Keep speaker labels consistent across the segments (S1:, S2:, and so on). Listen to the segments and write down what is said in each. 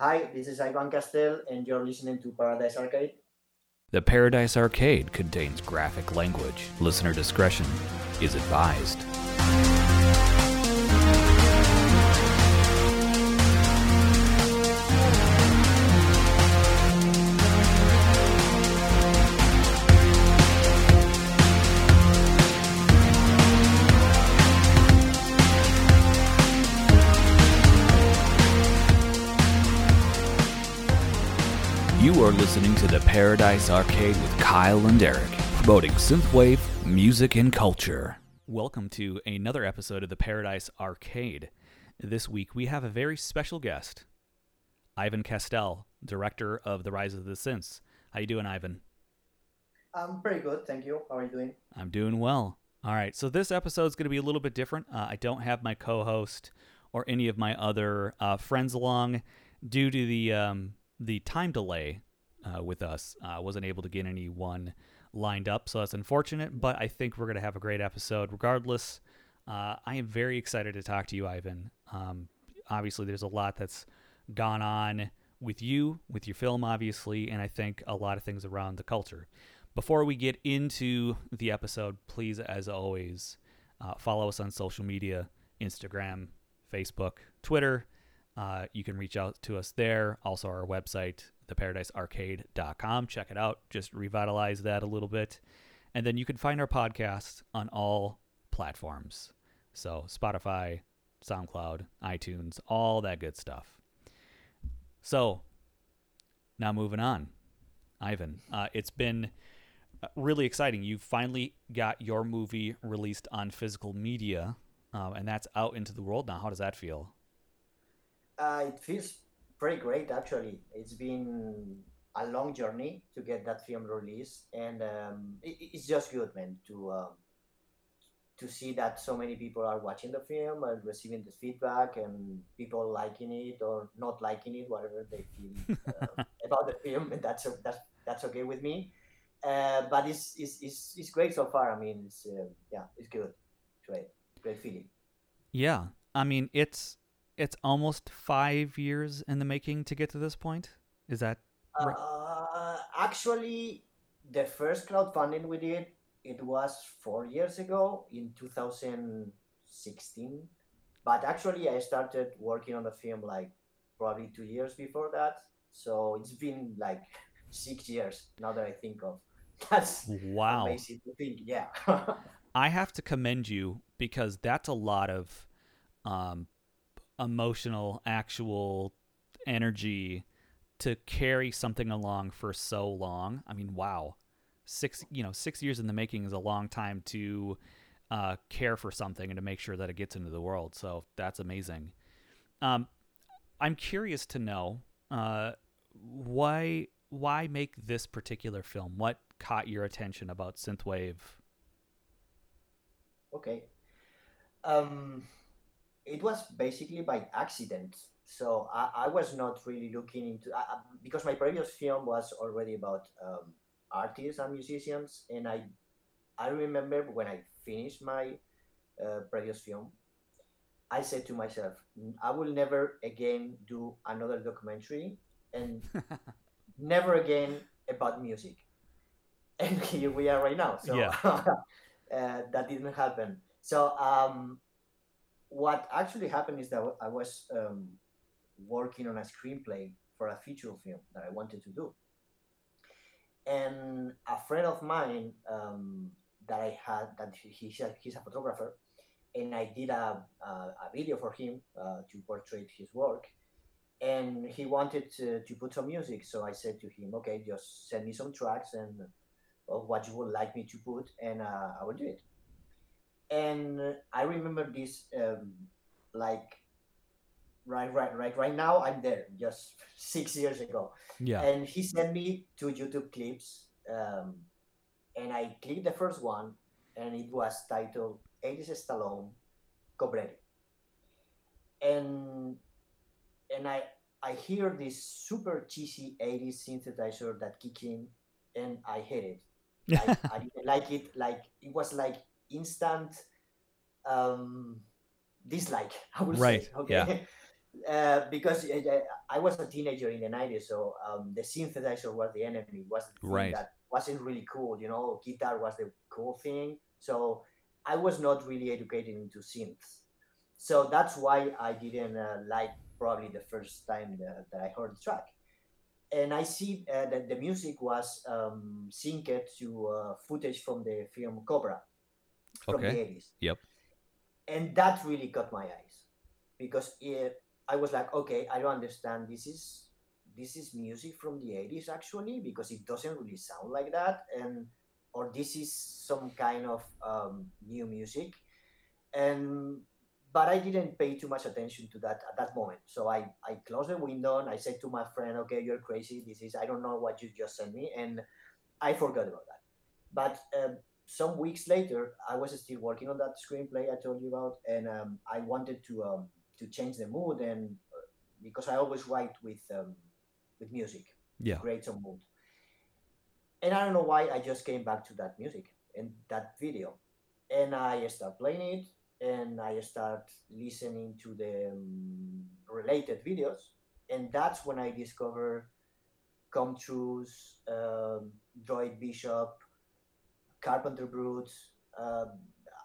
S1: Hi, this is Ivan Castell, and you're listening to Paradise Arcade.
S2: The Paradise Arcade contains graphic language. Listener discretion is advised. You are listening to the Paradise Arcade with Kyle and Eric, promoting synthwave, music, and culture. Welcome to another episode of the Paradise Arcade. This week we have a very special guest, Ivan Castell, director of The Rise of the Synths. How you doing, Ivan?
S1: I'm pretty good, thank you. How are you doing?
S2: I'm doing well. All right, so this episode is going to be a little bit different. Uh, I don't have my co-host or any of my other uh, friends along due to the um, the time delay uh, with us. I wasn't able to get anyone lined up, so that's unfortunate. But I think we're going to have a great episode regardless. Uh, I am very excited to talk to you, Ivan. Um, obviously, there's a lot that's gone on with you, with your film, obviously, and I think a lot of things around the culture. Before we get into the episode, please, as always, uh, follow us on social media Instagram, Facebook, Twitter. Uh, you can reach out to us there. Also, our website, theparadisearcade.com. Check it out. Just revitalize that a little bit. And then you can find our podcast on all platforms. So, Spotify, SoundCloud, iTunes, all that good stuff. So, now moving on. Ivan, uh, it's been uh, really exciting. You finally got your movie released on physical media, um, and that's out into the world now. How does that feel?
S1: Uh, it feels pretty great, actually. It's been a long journey to get that film released, and um, it, it's just good, man, to um, to see that so many people are watching the film and receiving the feedback, and people liking it or not liking it, whatever they feel uh, about the film, and that's that's that's okay with me. Uh, but it's, it's it's it's great so far. I mean, it's uh, yeah, it's good, great, great feeling.
S2: Yeah, I mean, it's it's almost five years in the making to get to this point. Is that right?
S1: Uh, actually, the first crowdfunding we did, it was four years ago in 2016. But actually, I started working on the film like probably two years before that. So it's been like six years now that I think of. That's
S2: wow.
S1: amazing to think. Yeah.
S2: I have to commend you because that's a lot of um, emotional, actual energy to carry something along for so long. I mean, wow, six you know six years in the making is a long time to uh, care for something and to make sure that it gets into the world. So that's amazing. Um, I'm curious to know uh, why why make this particular film? What caught your attention about synthwave?
S1: okay. Um, it was basically by accident. So I, I was not really looking into I, because my previous film was already about um, artists and musicians, and I I remember when I finished my uh, previous film, I said to myself, I will never again do another documentary, and never again about music. And here we are right now. So
S2: Yeah.
S1: uh, that didn't happen. So um, what actually happened is that I was um, working on a screenplay for a feature film that I wanted to do. And a friend of mine um, that I had, that he- he's a, he's a photographer, and I did a, a, a video for him uh, to portray his work. And he wanted to, to put some music, so I said to him, "Okay, just send me some tracks and of what you would like me to put, and uh, I will do it." And I remember this um, like right, right, right, right now. I'm there, just six years ago,
S2: Yeah.
S1: and he sent me two YouTube clips, um, and I clicked the first one, and it was titled "80s Stallone Cobretti," and and I I hear this super cheesy 80s synthesizer that kick in, and I hate it. Like, I didn't like it. Like it was like instant um, dislike. I would
S2: Right,
S1: say. Okay.
S2: yeah.
S1: Uh, because I was a teenager in the 90s, so um, the synthesizer was the enemy, was the thing
S2: Right.
S1: that wasn't really cool. You know, guitar was the cool thing. So I was not really educated into synths. So that's why I didn't uh, like probably the first time that, that I heard the track. And I see uh, that the music was um, synced to uh, footage from the film Cobra from the 80s
S2: Yep.
S1: and that really caught my eyes because it, I was like, okay, I don't understand. This is this is music from the 80s actually because it doesn't really sound like that, and or this is some kind of um, new music, and but I didn't pay too much attention to that at that moment. So I I closed the window and I said to my friend, okay, you're crazy. This is I don't know what you just sent me, and I forgot about that. But um, some weeks later, I was still working on that screenplay I told you about, and um, I wanted to um, to change the mood, and uh, because I always write with um, with music,
S2: Yeah.
S1: create some mood. And I don't know why I just came back to that music and that video, and I start playing it, and I start listening to the um, related videos, and that's when I discover Com Truise's, um, Droid Bishop, Carpenter Brut, uh,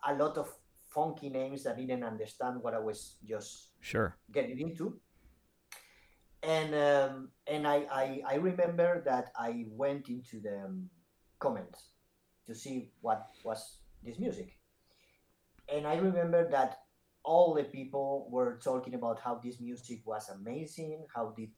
S1: a lot of funky names that didn't understand what I was just
S2: Sure.
S1: getting into. And um, and I, I I remember that I went into the um, comments to see what was this music, and I remember that all the people were talking about how this music was amazing, how did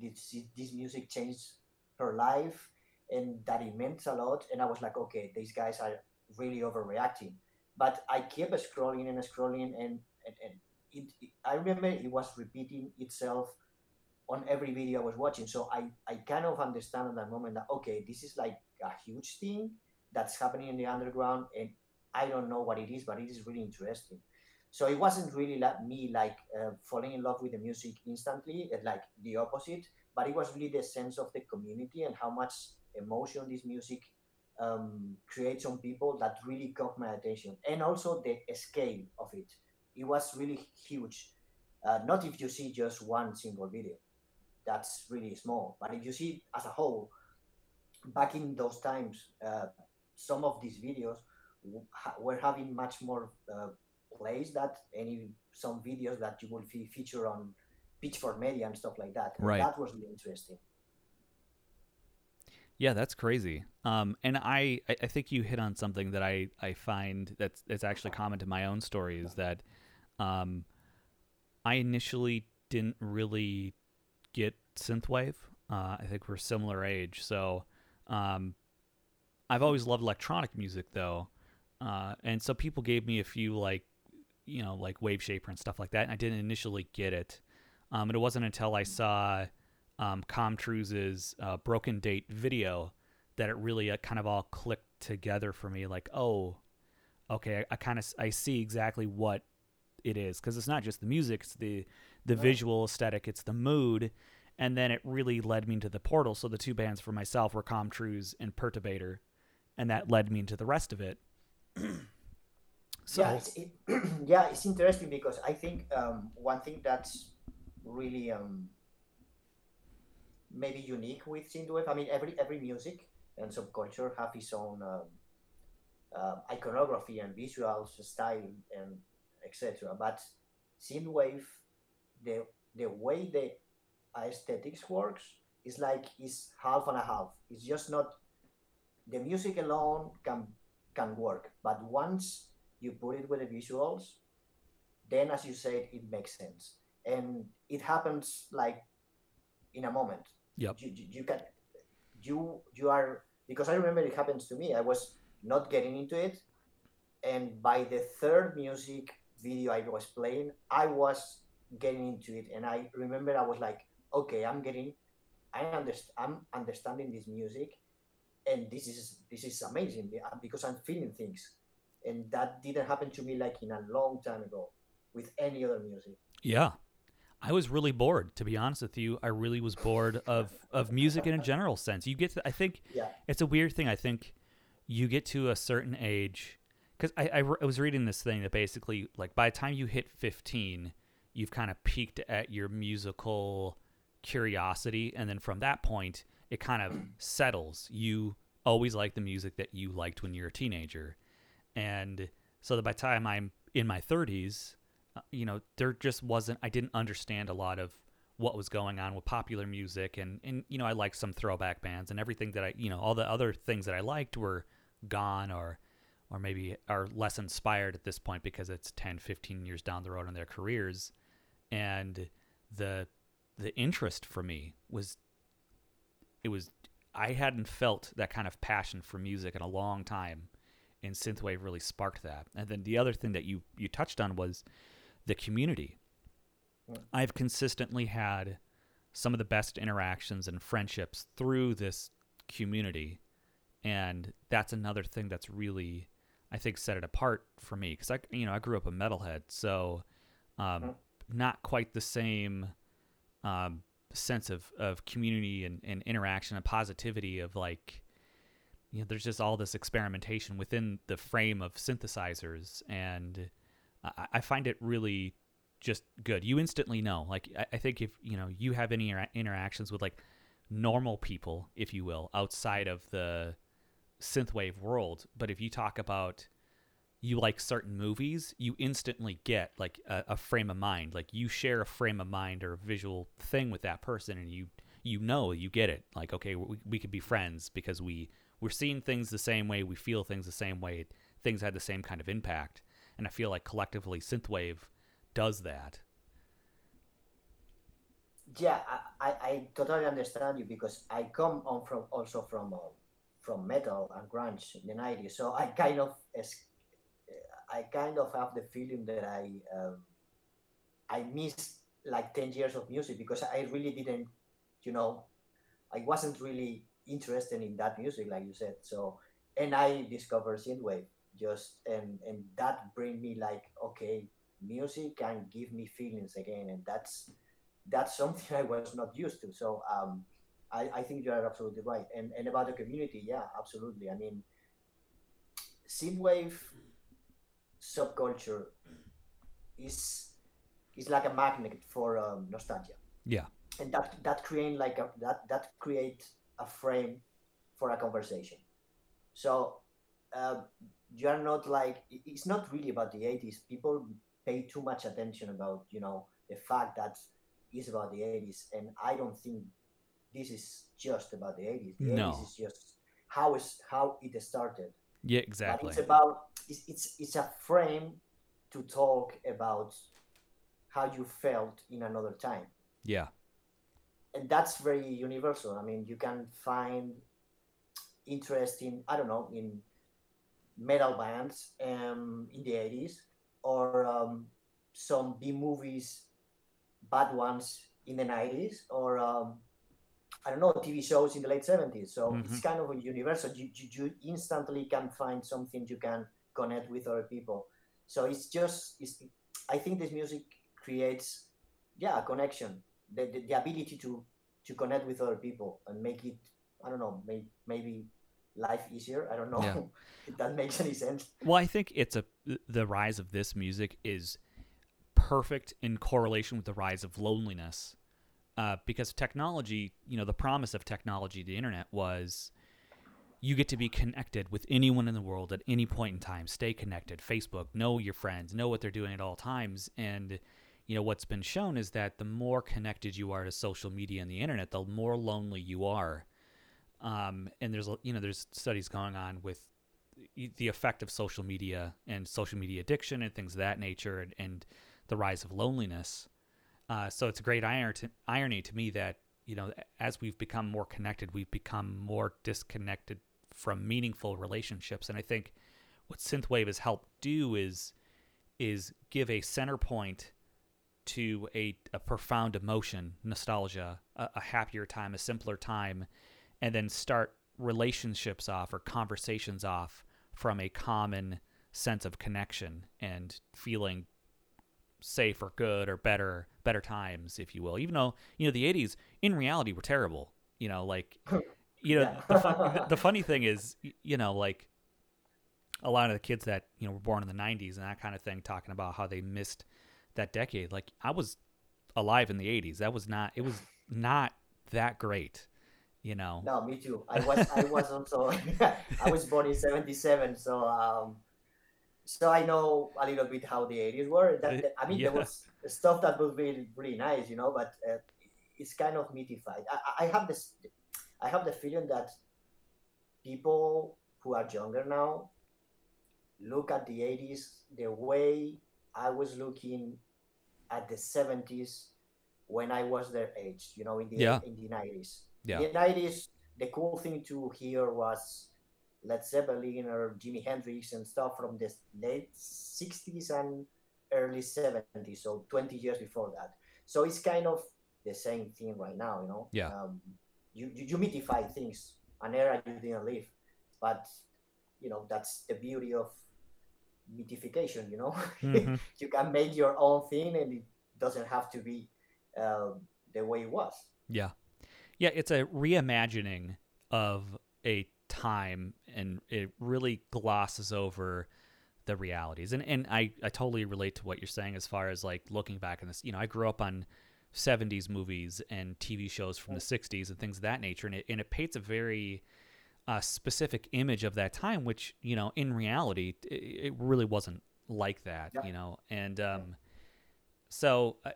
S1: this this music changed her life, and that it meant a lot. And I was like, okay, these guys are really overreacting. But I kept scrolling and scrolling, and and, and it, it, I remember it was repeating itself on every video I was watching. So I, I kind of understand at that moment that okay, this is like a huge thing that's happening in the underground, and I don't know what it is, but it is really interesting. So it wasn't really like me like uh, falling in love with the music instantly, like the opposite. But it was really the sense of the community and how much emotion this music um, creates on people that really caught my attention, and also the scale of it. It was really huge. Uh, not if you see just one single video, that's really small. But if you see as a whole, back in those times, uh, some of these videos ha- were having much more uh, plays that any some videos that you will fe- feature on Pitchfork Media and stuff like that. And
S2: Right.
S1: That was really interesting.
S2: Yeah, that's crazy. Um, and I, I think you hit on something that I, I find that's that's actually common to my own story is that um, I initially didn't really get synthwave. Uh, I think we're similar age, so um, I've always loved electronic music though, uh, and so people gave me a few like you know like Wave Shaper and stuff like that, and I didn't initially get it. Um, and it wasn't until I saw um, Com Truise's uh, Broken Date video that it really uh, kind of all clicked together for me. Like, oh, okay, I, I kind of I see exactly what it is because it's not just the music, it's the the
S1: Right.
S2: visual aesthetic, it's the mood, and then it really led me into the portal. So the two bands for myself were Comtruse and Perturbator, and that led me into the rest of it. so
S1: yeah, it's, it, yeah, it's interesting because I think um, one thing that's really um, maybe unique with synthwave. I mean, every every music and subculture have its own um, uh, iconography and visuals, style, and etc. But synthwave, the the way the aesthetics works is like is half and a half. It's just not the music alone can can work, but once you put it with the visuals, then as you said, it makes sense, and it happens like in a moment.
S2: Yep.
S1: You, you, you can you you are because I remember it happens to me. I was not getting into it, and by the third music video I was playing, I was getting into it, and I remember I was like, okay, I'm getting, I understand, I'm understanding this music, and this is this is amazing uh, because I'm feeling things, and that didn't happen to me like in a long time ago with any other music.
S2: Yeah. I was really bored, to be honest with you. I really was bored of, of music in a general sense. You get to, I think
S1: Yeah,
S2: it's a weird thing. I think you get to a certain age, because I, I, I was reading this thing that basically, like, by the time you hit 15, you've kind of peaked at your musical curiosity and then from that point it kind of settles you always like the music that you liked when you were a teenager and so that by the time i'm in my 30s uh, Uh, you know there just wasn't i didn't understand a lot of what was going on with popular music and and you know i liked some throwback bands and everything that i you know all the other things that i liked were gone or or maybe are less inspired at this point because it's 10 15 years down the road in their careers and the the interest for me was it was I hadn't felt that kind of passion for music in a long time and synthwave really sparked that. And then the other thing that you you touched on was the community. I've consistently had some of the best interactions and friendships through this community and that's another thing that's really I think set it apart for me because I you know I grew up a metalhead so um, not quite the same um, sense of, of community and, and interaction and positivity of like you know there's just all this experimentation within the frame of synthesizers and I, I find it really just good you instantly know like I, I think if you know you have any inter- interactions with like normal people if you will outside of the synthwave world but if you talk about you like certain movies, you instantly get like a, a, frame of mind. Like you share a frame of mind or a visual thing with that person, and you you know you get it. Like okay, we, we could be friends because we we're seeing things the same way, we feel things the same way, things had the same kind of impact, and I feel like collectively synthwave does that.
S1: Yeah, I, I, totally understand you because I come on from also from uh, from metal and grunge in the '90s, so I kind of I kind of have the feeling that I um, I missed like ten years of music because I really didn't, you know, I wasn't really interested in that music like you said. So and I discovered synthwave just and and that bring me like okay, music can give me feelings again, and that's that's something I was not used to. So um, I, I think you are absolutely right. And and about the community, yeah, absolutely. I mean, synthwave subculture is is like a magnet for um, nostalgia.
S2: Yeah,
S1: and that that create like a, that that create a frame for a conversation. So uh, you are not like it's not really about the 80s. People pay too much attention about you know the fact that it's about the 80s, and I don't think this is just about the 80s. The
S2: no.
S1: 80s is just how is how it started
S2: yeah, exactly.
S1: But it's about it's, it's it's a frame to talk about how you felt in another time.
S2: Yeah.
S1: And that's very universal. I mean, you can find interest in I don't know in metal bands um, in the 80s or um, some B movies, bad ones in the 90s, or um, I don't know, TV shows in the late 70s. So mm-hmm. it's kind of a universal. You, you, you, instantly can find something you can connect with other people. So it's just, it's, I think this music creates, yeah, a connection, the, the, the ability to, to connect with other people and make it, I don't know, may, maybe life easier. I don't know yeah. if that makes any sense.
S2: Well, I think it's a, the rise of this music is perfect in correlation with the rise of loneliness uh, because technology, you know, the promise of technology, the internet was you get to be connected with anyone in the world at any point in time. Stay connected. Facebook, know your friends, know what they're doing at all times. And, you know, what's been shown is that the more connected you are to social media and the internet, the more lonely you are. Um, and there's, you know, there's studies going on with the effect of social media and social media addiction and things of that nature and, and the rise of loneliness. Uh, so it's a great irony to me that you know as we've become more connected, we've become more disconnected from meaningful relationships. And I think what synthwave has helped do is is give a center point to a, a profound emotion, nostalgia, a, a happier time, a simpler time, and then start relationships off or conversations off from a common sense of connection and feeling safe or good or better better times if you will even though you know the 80s in reality were terrible you know like you know the, fun, the funny thing is you know like a lot of the kids that you know were born in the 90s and that kind of thing talking about how they missed that decade. Like I was alive in the 80s. That was not it was not that great, you know.
S1: No, me too. I was I was also I was born in 77, so um so I know a little bit how the 80s were. That, I mean, yeah. there was stuff that was really really nice, you know, but uh, it's kind of mythified. I, I have this I have the feeling that people who are younger now look at the 80s the way I was looking at the 70s when I was their age, you know, in the yeah. in the 90s. Yeah. In the 90s, the cool thing to hear was Led Zeppelin or Jimi Hendrix and stuff from the late 60s and early 70s, so 20 years before that. So it's kind of the same thing right now, you know.
S2: Yeah. Um,
S1: you, you, you mythify things, an era you didn't live, but you know that's the beauty of mythification. You know, mm-hmm. you can make your own thing, and it doesn't have to be uh, the way it was.
S2: Yeah, yeah, it's a reimagining of a time, and it really glosses over the realities. And and I I totally relate to what you're saying as far as like looking back in this. You know, I grew up on 70s movies and TV shows from the 60s and things of that nature. And it, and it paints a very uh, specific image of that time, which, you know, in reality, it, it really wasn't like that, yeah. you know. And um, so, uh,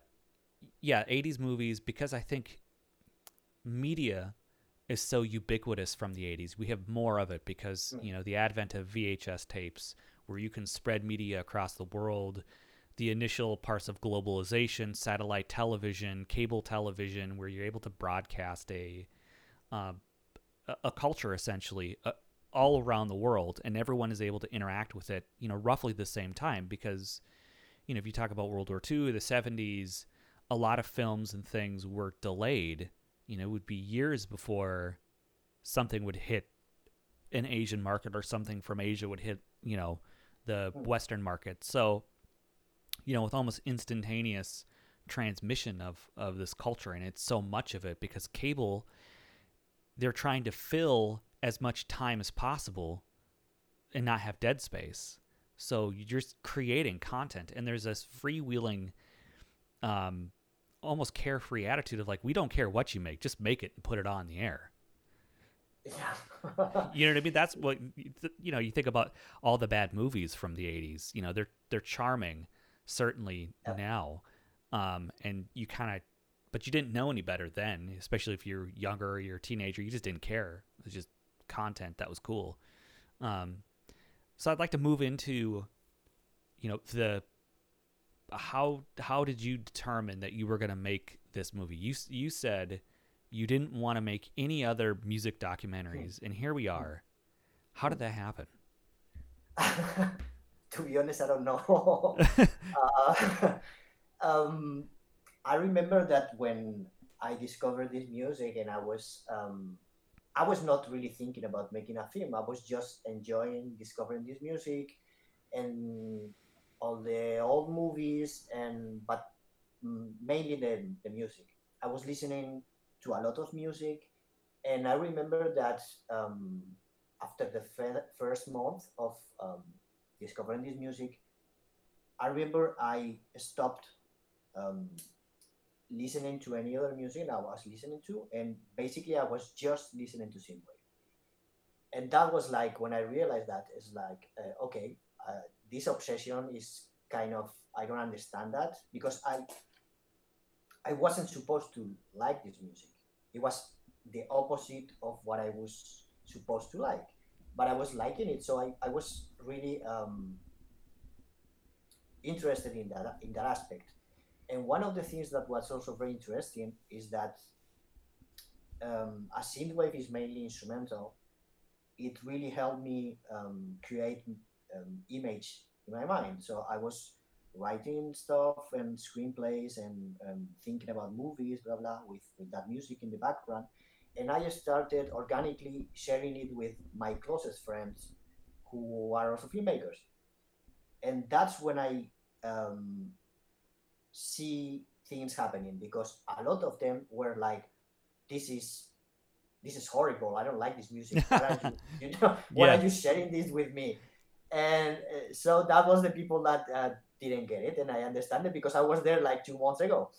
S2: yeah, 80s movies, because I think media is so ubiquitous from the 80s. We have more of it because, mm. you know, the advent of VHS tapes where you can spread media across the world the initial parts of globalization, satellite television, cable television, where you're able to broadcast a uh, a culture essentially uh, all around the world, and everyone is able to interact with it, you know, roughly the same time. Because, you know, if you talk about World War II, the '70s, a lot of films and things were delayed. You know, it would be years before something would hit an Asian market or something from Asia would hit, you know, the hmm. Western market. So you know, with almost instantaneous transmission of of this culture, and it's so much of it because cable, they're trying to fill as much time as possible, and not have dead space. So you're just creating content, and there's this freewheeling, um, almost carefree attitude of like, we don't care what you make, just make it and put it on the air. Yeah. you know what I mean? That's what you know. You think about all the bad movies from the '80s. You know, they're they're charming, certainly yep. now. Um, and you kind of, but you didn't know any better then, especially if you're younger or you're a teenager. You just didn't care. It was just content that was cool. Um, so I'd like to move into, you know, the how how did you determine that you were going to make this movie? You you said you didn't want to make any other music documentaries, and here we are. How did that happen?
S1: to be honest, I don't know. uh, um, I remember that when I discovered this music, and I was um, I was not really thinking about making a film. I was just enjoying discovering this music and all the old movies, and but mainly the, the music. I was listening to a lot of music, and I remember that um, after the first month of um, discovering this music, I remember I stopped um, listening to any other music I was listening to, and basically I was just listening to synthwave. And that was like when I realized that it's like uh, okay, uh, this obsession is kind of I don't understand that because I I wasn't supposed to like this music. It was the opposite of what I was supposed to like but I was liking it, so I, I was really um, interested in that in that aspect. And one of the things that was also very interesting is that um, as synthwave is mainly instrumental, it really helped me um, create um, image in my mind. So I was writing stuff and screenplays and um, thinking about movies, blah blah, with, with that music in the background and I just started organically sharing it with my closest friends who are also filmmakers. And that's when I um, see things happening because a lot of them were like, this is this is horrible. I don't like this music. Why are you, you know, why yeah. are you sharing this with me? And uh, so that was the people that uh, didn't get it, and I understand it because I was there like two months ago,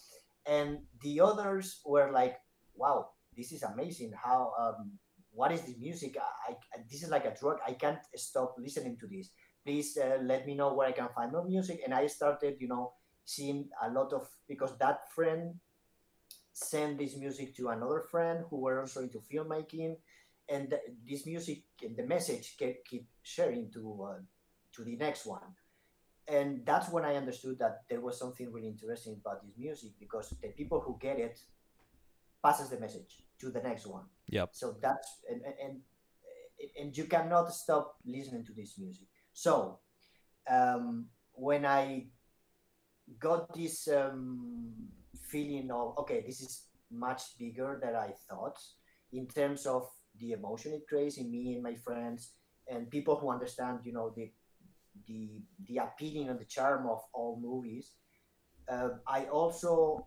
S1: and the others were like, "Wow, this is amazing! How um, what is this music? I, I, this is like a drug. I can't stop listening to this. Please uh, let me know where I can find more music." And I started, you know, seeing a lot of because that friend sent this music to another friend who were also into filmmaking and this music and the message kept keep sharing to uh, to the next one. And that's when i understood that there was something really interesting about this music because the people who get it passes the message to the next one.
S2: Yep.
S1: So that's and and and you cannot stop listening to this music. So um, when i got this um, feeling of okay this is much bigger than i thought in terms of the emotion it creates in me and my friends and people who understand you know the the the appealing and the charm of all movies uh, i also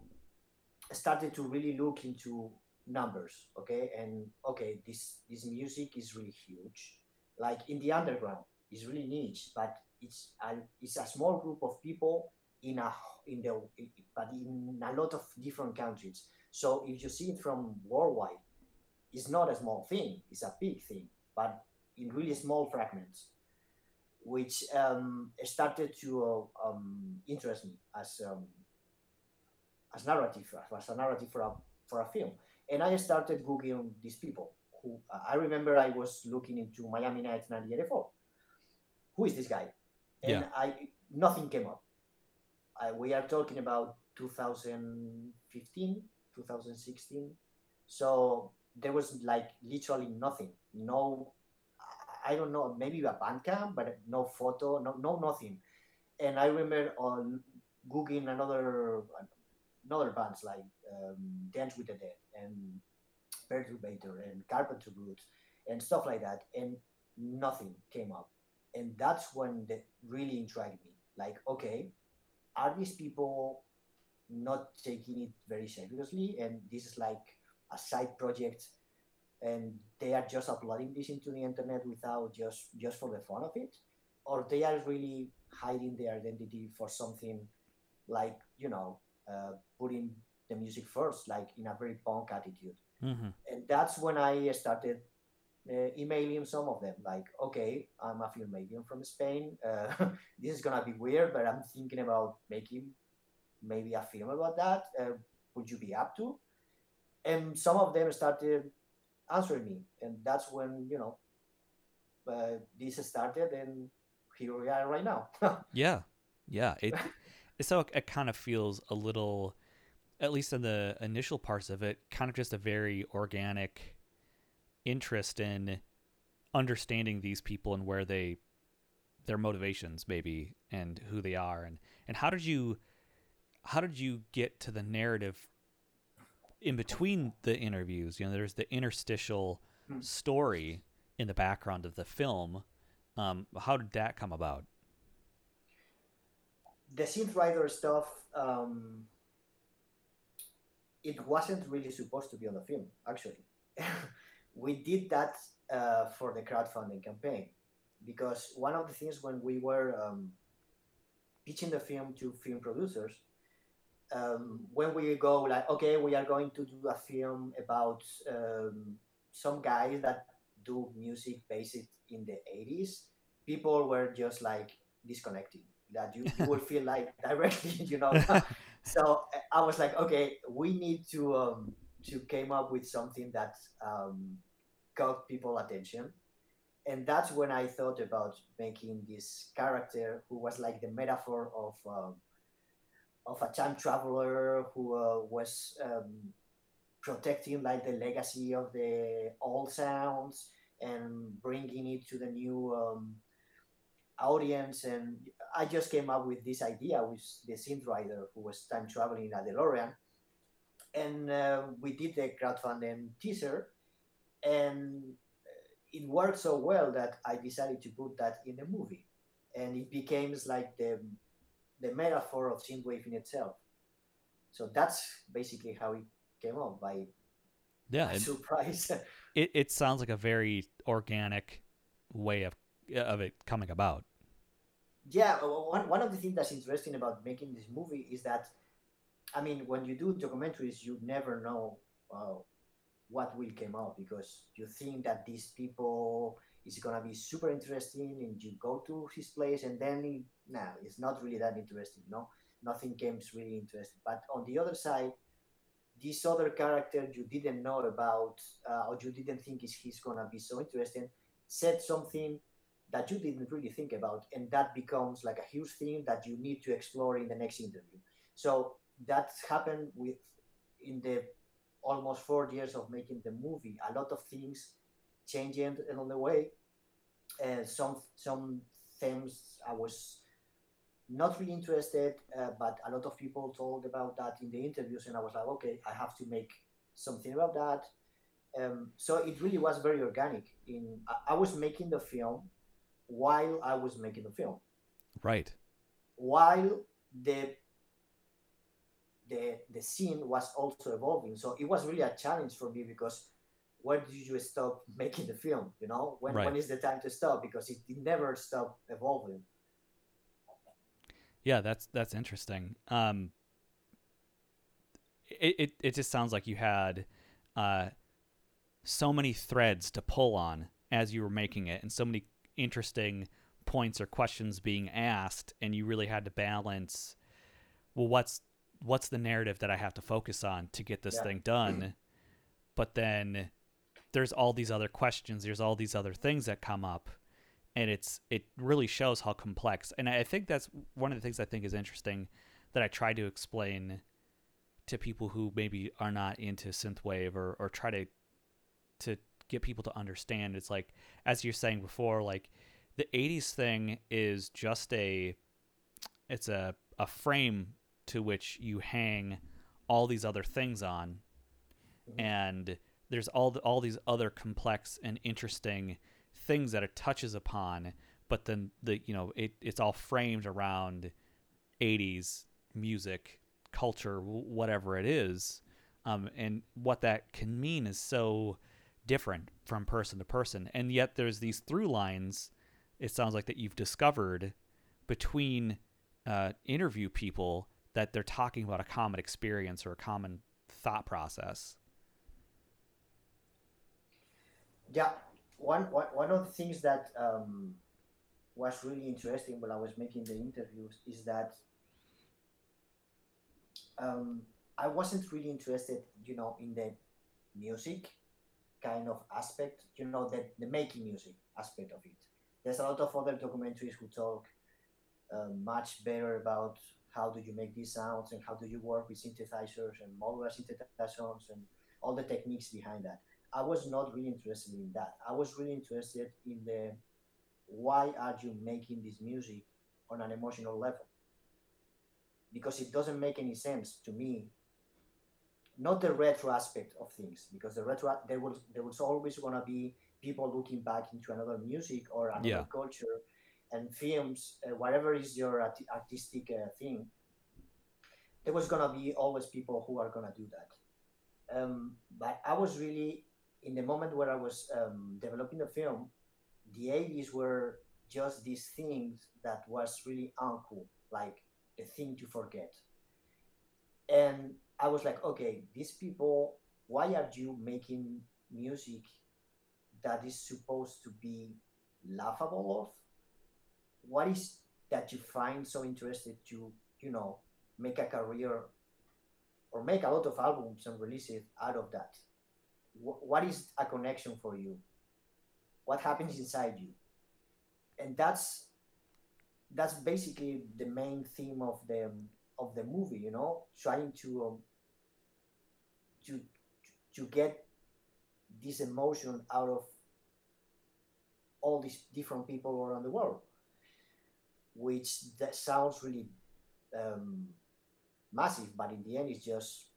S1: started to really look into numbers okay? And okay this this music is really huge. Like in the underground it's really niche but it's a, it's a small group of people in a in the but in a lot of different countries. So if you see it from worldwide it's not a small thing, it's a big thing, but in really small fragments, which um, started to uh, um, interest me as um, as narrative, as a narrative for a for a film. And I started googling these people. Who I remember I was looking into Miami Nights 1984. Who is this guy? And yeah. I nothing came up. I, we are talking about 2015, 2016. So there was like literally nothing. No, I don't know, maybe a Bandcamp, but no photo, no, no nothing. And I remember on googling another another bands like um, Dance with the Dead and Perturbator and Carpenter Brut and stuff like that, and nothing came up. And that's when that really intrigued me. Like, okay, are these people not taking it very seriously? And this is like a side project and they are just uploading this into the internet without just just for the fun of it? Or they are really hiding their identity for something like you know uh, putting the music first like in a very punk attitude?
S2: Mm-hmm.
S1: and that's when i started uh, emailing some of them like okay i'm a filmmaker from spain. Uh, this is gonna be weird but i'm thinking about making maybe a film about that. Uh, would you be up to and some of them started answering me, and that's when you know uh, this started, and here we are right now.
S2: yeah, yeah. It so it kind of feels a little, at least in the initial parts of it, kind of just a very organic interest in understanding these people and where they their motivations maybe and who they are and and how did you how did you get to the narrative in between the interviews, you know, there's the interstitial mm. story in the background of the film. Um, how did that come about?
S1: The synth rider stuff, um, it wasn't really supposed to be on the film, actually. we did that uh, for the crowdfunding campaign because one of the things when we were um, pitching the film to film producers, um, when we go like okay we are going to do a film about um, some guys that do music based in the 80s people were just like disconnecting that you, you will feel like directly you know? So i was like okay we need to um, to came up with something that um, got people attention. And that's when i thought about making this character who was like the metaphor of um, of a time traveler who uh, was um, protecting like the legacy of the old sounds and bringing it to the new um, audience. And I just came up with this idea with the synth rider who was time traveling in a DeLorean. And uh, we did the crowdfunding teaser, and it worked so well that I decided to put that in the movie, and it became like the the metaphor of synthwave in itself. So that's basically how it came up by
S2: yeah
S1: surprise.
S2: it it sounds like a very organic way of of it coming about.
S1: yeah, one, one of the things that's interesting about making this movie is that, I mean, when you do documentaries, you never know uh, what will come out because you think that these people is gonna be super interesting, and you go to his place, and then nah, it's not really that interesting. No, nothing comes really interesting. But on the other side, this other character you didn't know about, uh, or you didn't think is he's gonna be so interesting, said something that you didn't really think about, and that becomes like a huge thing that you need to explore in the next interview. So that happened with in the almost four years of making the movie. A lot of things changing along the way, and some some themes I was not really interested, uh, but a lot of people told about that in the interviews, and I was like, okay, I have to make something about that. Um, so it really was very organic. In I, I was making the film while I was making the film.
S2: Right.
S1: While the the the scene was also evolving, so it was really a challenge for me because where did you stop making the film? You know, when right. when is the time to stop? Because it, it never stopped evolving.
S2: Yeah, that's that's interesting. Um, it, it it just sounds like you had uh, so many threads to pull on as you were making it, and so many interesting points or questions being asked, and you really had to balance. Well, what's what's the narrative that I have to focus on to get this yeah. thing done? But then there's all these other questions. There's all these other things that come up and it's it really shows how complex. And I think that's one of the things I think is interesting that I try to explain to people who maybe are not into synthwave or or try to to get people to understand. It's like as you're saying before, like the '80s thing is just a it's a a frame to which you hang all these other things on, mm-hmm. and there's all the, all these other complex and interesting things that it touches upon, but then the you know it it's all framed around 80s music, culture, whatever it is, um, and what that can mean is so different from person to person, and yet there's these through lines. It sounds like that you've discovered between uh, interview people that they're talking about a common experience or a common thought process.
S1: Yeah, one, one, one of the things that um, was really interesting while I was making the interviews is that um, I wasn't really interested, you know, in the music kind of aspect, you know, the, the making music aspect of it. There's a lot of other documentaries who talk uh, much better about how do you make these sounds and how do you work with synthesizers and modular synthesizers and all the techniques behind that. I was not really interested in that. I was really interested in the why are you making this music on an emotional level? Because it doesn't make any sense to me. Not the retro aspect of things, because the retro there was there was always gonna be people looking back into another music or another yeah. culture and films, uh, whatever is your art- artistic uh, thing. There was gonna be always people who are gonna do that. Um, but I was really in the moment where I was um, developing the film, the 80s were just these things that was really uncool, like a thing to forget. And I was like, okay, these people, why are you making music that is supposed to be laughable of? What is that you find so interested to, you know, make a career or make a lot of albums and release it out of that? What is a connection for you? What happens inside you? And that's that's basically the main theme of the of the movie you know trying to um, to to get this emotion out of all these different people around the world which that sounds really um, massive but in the end it's just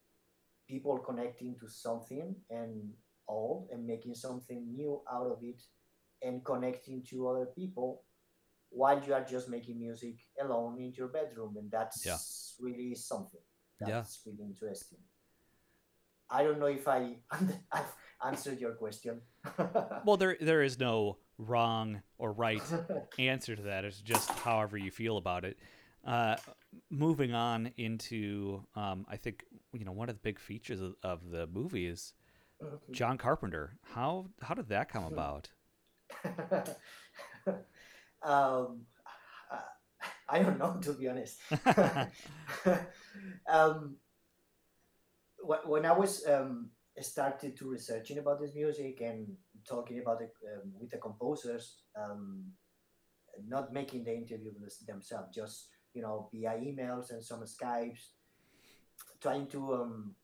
S1: people connecting to something and old and making something new out of it and connecting to other people while you are just making music alone in your bedroom and that's yeah. really something that's yeah. really interesting i don't know if I answered your question.
S2: well, there there is no wrong or right answer to that. It's just however you feel about it. Uh, moving on into, um, I think you know one of the big features of, of the movie is John Carpenter. How how did that come about?
S1: um, I don't know to be honest. um, when I was um, started to researching about this music and talking about it um, with the composers, um, not making the interview themselves, just you know via emails and some Skypes, trying to um,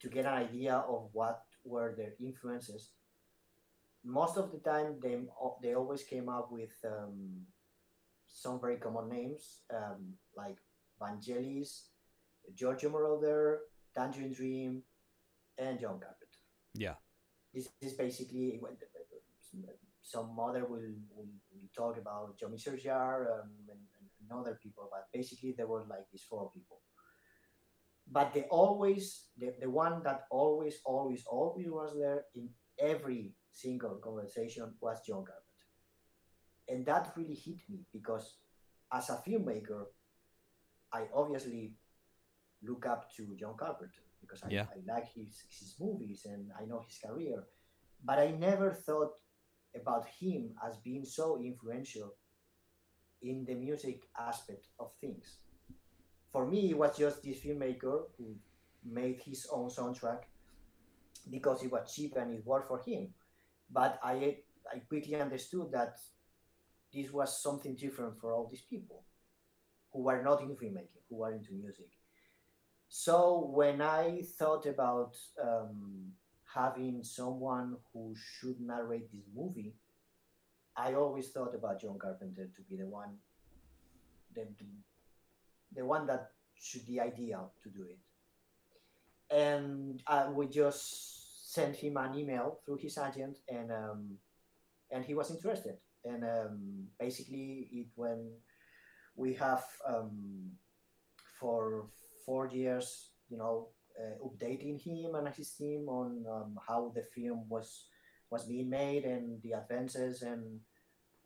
S1: to get an idea of what were their influences. Most of the time, they they always came up with um, some very common names um, like Vangelis, Giorgio Moroder, Tangerine Dream, and John Carpenter.
S2: Yeah.
S1: This is basically some mother will, will, will talk about Jean-Michel Jarre um, and, and, other people, but basically there were like these four people. But they always, the, the one that always, always, always was there in every single conversation was John Carpenter. And that really hit me because as a filmmaker, I obviously look up to John Carpenter because I,
S2: yeah.
S1: I like his, his movies and I know his career. But I never thought about him as being so influential in the music aspect of things. For me, it was just this filmmaker who made his own soundtrack because it was cheap and it worked for him. But I, I quickly understood that this was something different for all these people who were not into filmmaking, who were into music. So when I thought about um, having someone who should narrate this movie, I always thought about John Carpenter to be the one, the, the one that should be ideal to do it. And uh, we just sent him an email through his agent, and um, and he was interested. And um, basically, it when we have um, for four years, you know, uh, updating him and his team on um, how the film was was being made and the advances and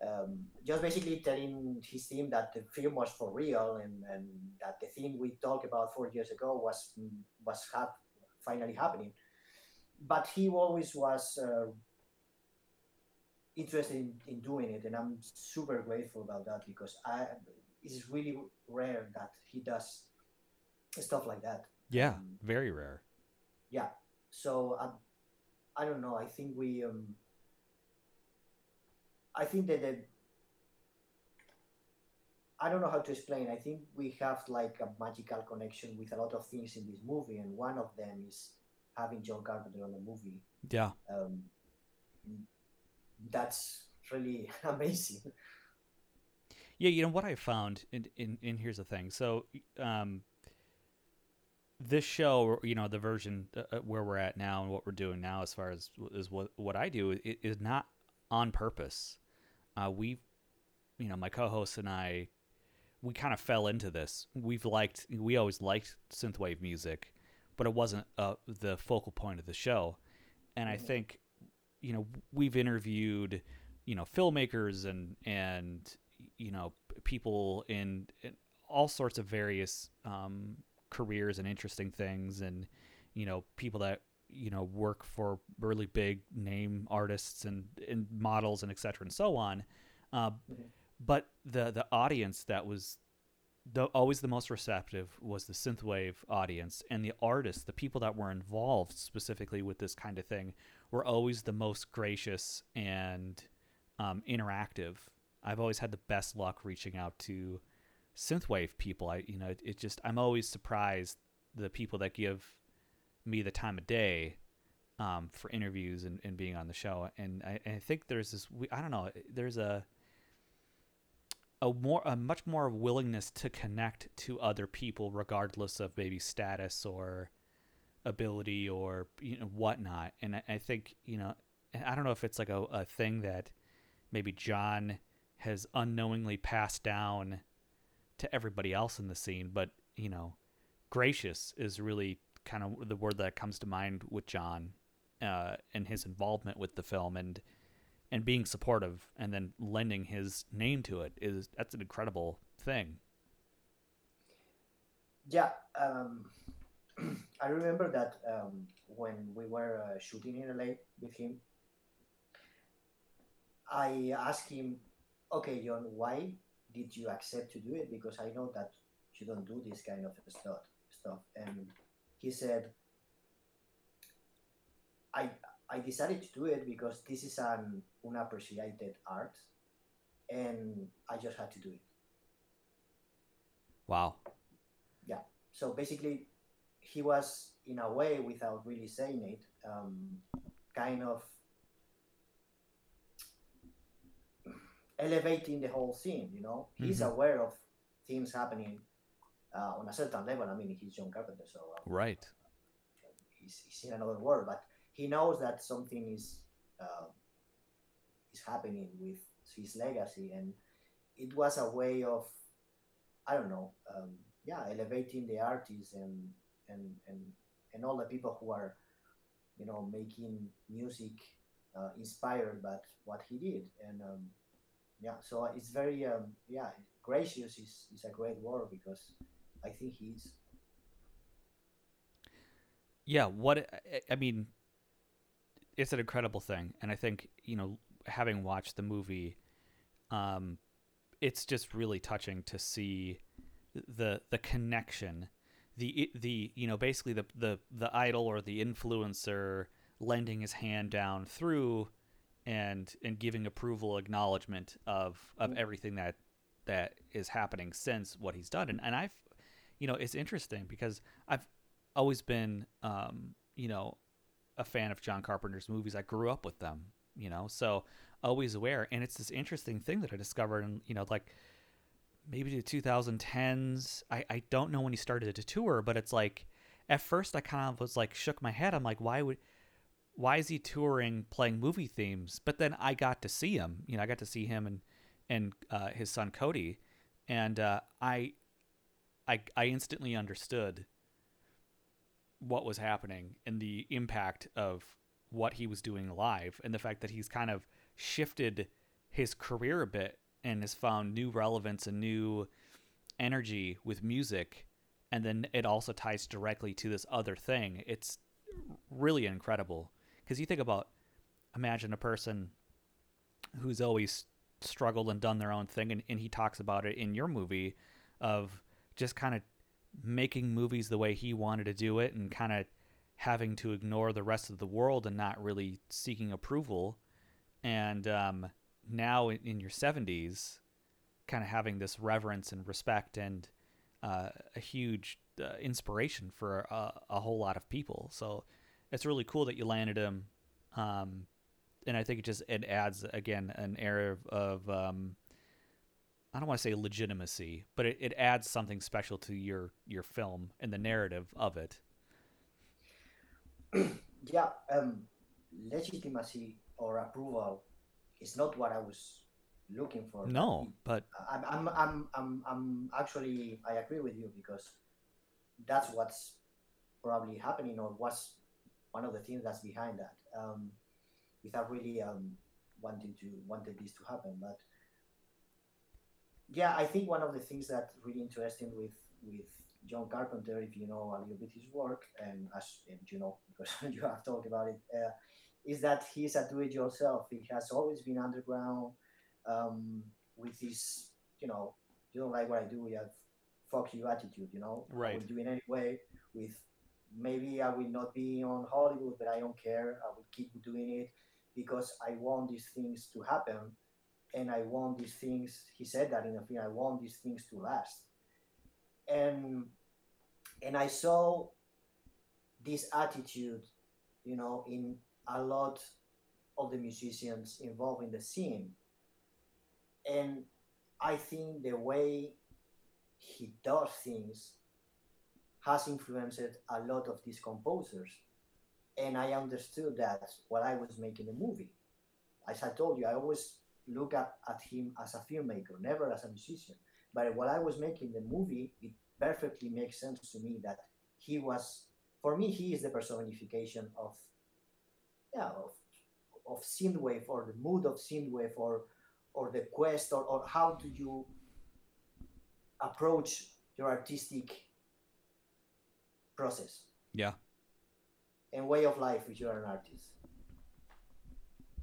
S1: um, just basically telling his team that the film was for real and, and that the thing we talked about four years ago was was hap- finally happening. But he always was uh, interested in, in doing it, and I'm super grateful about that because I it's really rare that he does stuff like that.
S2: Yeah, um, very rare.
S1: Yeah. So um, I don't know. I think we. Um, I think that the, I don't know how to explain. I think we have like a magical connection with a lot of things in this movie, and one of them is having John Carpenter on the movie.
S2: Yeah.
S1: Um, that's really amazing.
S2: Yeah, you know what I found, and, and, and here's the thing. So, um, this show, you know, the version uh, uh, where we're at now and what we're doing now, as far as is what what I do, it is not on purpose. Uh, we, you know, my co-host and I, we kind of fell into this. We've liked, we always liked synthwave music, but it wasn't uh, the focal point of the show. And I mm-hmm. think, you know, we've interviewed, you know, filmmakers and and you know people in, in all sorts of various um, careers and interesting things and you know people that you know work for really big name artists and, and models and etc and so on. Uh, but the the audience that was the always the most receptive was the synthwave audience. And the artists the people that were involved specifically with this kind of thing were always the most gracious and um, interactive. I've always had the best luck reaching out to synthwave people. I you know it, it, just I'm always surprised the people that give me the time of day um, for interviews and, and being on the show. And I, and I think there's this I don't know there's a a more a much more willingness to connect to other people regardless of maybe status or ability or you know whatnot. And I, I think you know I don't know if it's like a, a thing that maybe John has unknowingly passed down to everybody else in the scene, but you know, gracious is really kind of the word that comes to mind with John. uh, and his involvement with the film and and being supportive and then lending his name to it is that's an incredible thing.
S1: Yeah, um, I remember that um, when we were uh, shooting in LA with him, I asked him, "Okay, John, why did you accept to do it? Because I know that you don't do this kind of stuff." Stuff, and he said, "I I decided to do it because this is an unappreciated art, and I just had to do it."
S2: Wow.
S1: Yeah. So basically, he was in a way, without really saying it, um, kind of elevating the whole scene. You know, he's
S2: Mhm.
S1: aware of things happening uh, on a certain level. I mean, he's John Carpenter, so uh,
S2: Right.
S1: he's, he's in another world, but he knows that something is uh, is happening with his legacy, and it was a way of, I don't know, um, yeah, elevating the artists and and and and all the people who are, you know, making music uh, inspired by what he did, and um, yeah, so it's very um, yeah, gracious is is a great word because I think he's
S2: Yeah, what I- mean it's an incredible thing and I think, you know, having watched the movie um it's just really touching to see the the connection the the you know basically the the the idol or the influencer lending his hand down through and and giving approval acknowledgement of of
S1: Mm.
S2: everything that that is happening since what he's done and, and I've you know it's interesting because I've always been um you know a fan of John Carpenter's movies. I grew up with them you know so always aware. And it's this interesting thing that I discovered and you know like maybe the 2010s I, I don't know when he started to tour but it's like at first I kind of was like shook my head. I'm like why would why is he touring playing movie themes? But then I got to see him you know I got to see him and and uh, his son Cody. And uh, I I I instantly understood what was happening and the impact of what he was doing live and the fact that he's kind of shifted his career a bit and has found new relevance and new energy with music. And then it also ties directly to this other thing. It's really incredible. Because you think about imagine a person who's always struggled and done their own thing and, and he talks about it in your movie of just kind of making movies the way he wanted to do it and kind of having to ignore the rest of the world and not really seeking approval. And um, now in, in your 70s kind of having this reverence and respect and uh, a huge uh, inspiration for a, a whole lot of people. So it's really cool that you landed him. Um, and I think it just it adds again an air of, of um, I don't want to say legitimacy, but it, it adds something special to your your film and the narrative of it.
S1: yeah, um, legitimacy or approval is not what I was looking for.
S2: No, but
S1: I'm, I'm, I'm, I'm, I'm actually, I agree with you because that's what's probably happening or what's one of the things that's behind that. Um, without really um, wanting to wanted this to happen, but yeah, I think one of the things that's really interesting with with John Carpenter, if you know a little bit his work, and as and you know because you have talked about it, uh, is that he's a do-it-yourself. He has always been underground um, with this, you know, you don't like what I do, we have fuck you attitude, you know.
S2: Right.
S1: will do it anyway. With maybe I will not be on Hollywood, but I don't care. I will keep doing it because I want these things to happen, and I want these things. He said that in the film. I want these things to last, and and I saw this attitude, you know, in a lot of the musicians involved in the scene, and I think the way he does things has influenced a lot of these composers. And I understood that while I was making the movie. As I told you, I always look at, at him as a filmmaker, never as a musician. But while I was making the movie, it perfectly makes sense to me that he was, for me, he is the personification of yeah of, of synthwave or the mood of synthwave or or the quest or, or how do you approach your artistic process?
S2: Yeah.
S1: And way of life if you're an artist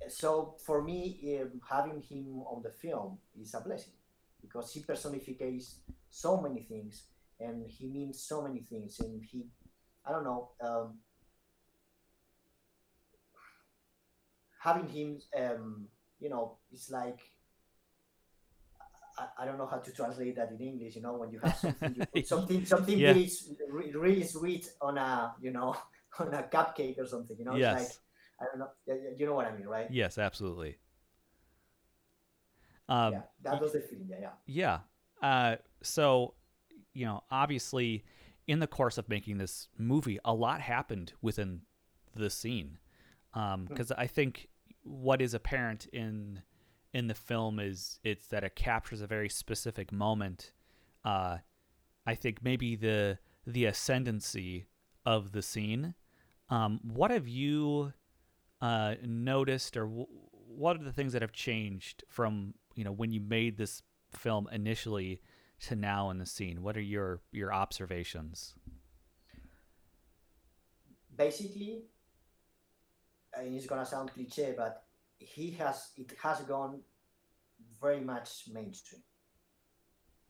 S1: so for me um, having him on the film is a blessing because he personifies so many things and he means so many things and he i don't know um, having him um, you know it's like I, I, don't know how to translate that in english you know when you have something you something something yeah. really, really sweet on a you know on a cupcake or something you know
S2: yes.
S1: it's like i don't know you know what i mean right
S2: yes absolutely
S1: um, yeah, that was the feeling. Yeah,
S2: yeah. Yeah. Uh, so, you know, obviously, in the course of making this movie, a lot happened within the scene. Because um, mm. I think what is apparent in in the film is it's that it captures a very specific moment. Uh, I think maybe the the ascendancy of the scene. Um, what have you uh, noticed, or w- what are the things that have changed from you know when you made this film initially to now in the scene? What are your your observations?
S1: Basically, and it's gonna sound cliche, but he has it has gone very much mainstream,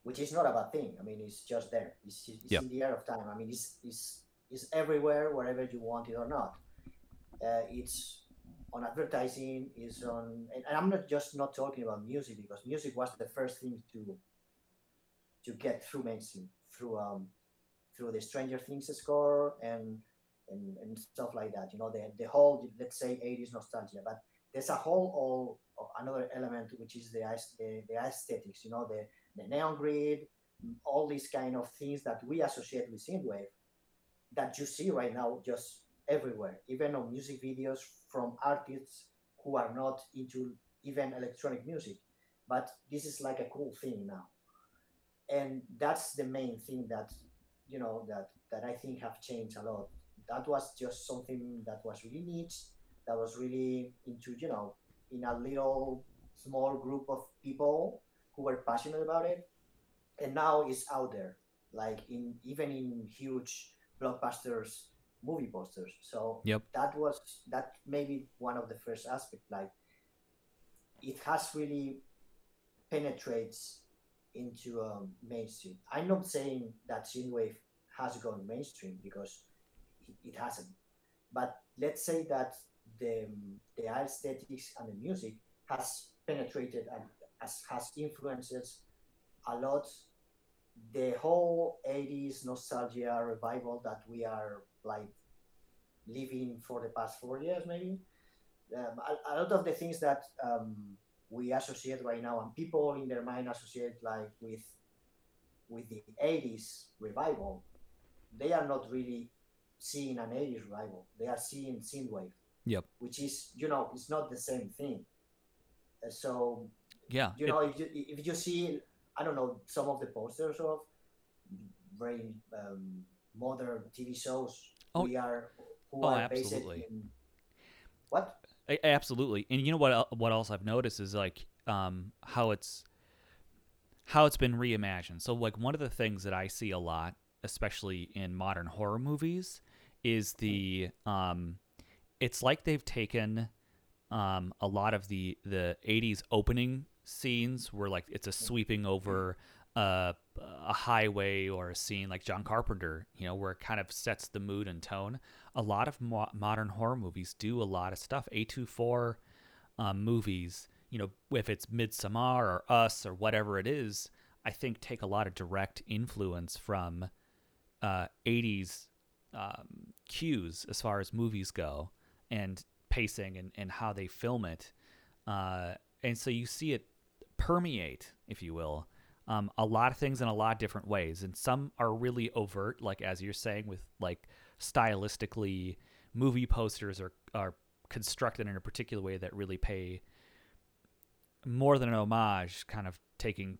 S1: which is not a bad thing. I mean, it's just there. It's, it's yep. in the air of time. I mean, it's, it's, it's everywhere, wherever you want it or not. Uh, it's on advertising, is on, and I'm not just not talking about music because music was the first thing to to get through mainstream through um through the Stranger Things score and and, and stuff like that. You know, the the whole let's say 80s nostalgia, but there's a whole all another element which is the the, the aesthetics. You know, the the neon grid, all these kind of things that we associate with synthwave that you see right now just everywhere, even on music videos from artists who are not into even electronic music. But this is like a cool thing now. And that's the main thing that, you know, that, that I think have changed a lot. That was just something that was really niche, that was really into, you know, in a little small group of people who were passionate about it. And now it's out there, like in even in huge blockbusters movie posters. So
S2: yep.
S1: that was that maybe one of the first aspects. Like it has really penetrates into um, mainstream. I'm not saying that synthwave has gone mainstream because it, it hasn't. But let's say that the the aesthetics and the music has penetrated and has, has influences a lot the whole 80s nostalgia revival that we are like living for the past four years, maybe. Um, a, a, lot of the things that um, we associate right now, and people in their mind associate like with with the 80s revival, they are not really seeing an 80s revival. They are seeing synthwave.
S2: Yep.
S1: Which is, you know, it's not the same thing. Uh, so,
S2: yeah,
S1: you know, if you, if you see, I don't know, some of the posters of very um, modern TV shows, oh. we are who
S2: oh,
S1: are
S2: absolutely.
S1: in what?
S2: Absolutely, and you know what? What else I've noticed is like um, how it's how it's been reimagined. So like one of the things that I see a lot, especially in modern horror movies, is the um, it's like they've taken um, a lot of the the 80s opening scenes where like it's a sweeping over a, a highway or a scene like John Carpenter, you know, where it kind of sets the mood and tone. A lot of mo- modern horror movies do a lot of stuff. A24 um, movies, you know, if it's Midsommar or Us or whatever it is, I think take a lot of direct influence from uh, 80s um, cues as far as movies go and pacing and, and how they film it. Uh, and so you see it permeate, if you will, um, a lot of things in a lot of different ways, and some are really overt, like as you're saying, with like stylistically, movie posters are are constructed in a particular way that really pay more than an homage, kind of taking,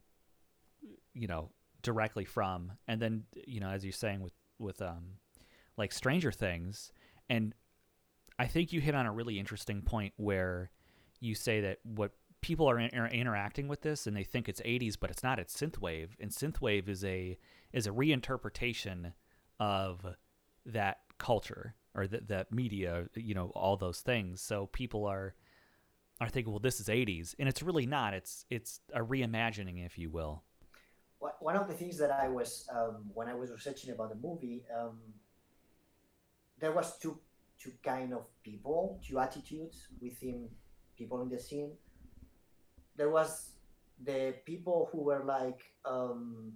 S2: you know, directly from, and then you know, as you're saying with with um, like Stranger Things, and I think you hit on a really interesting point where you say that what people are, in, are interacting with this and they think it's 80s, but it's not. It's synthwave, and synthwave is a is a reinterpretation of that culture or that media. You know, all those things. So people are are thinking, well, this is 80s, and it's really not. It's it's a reimagining, if you will.
S1: One of the things that I was um, when I was researching about the movie, um, there was two two kind of people, two attitudes within people in the scene. There was the people who were like, um,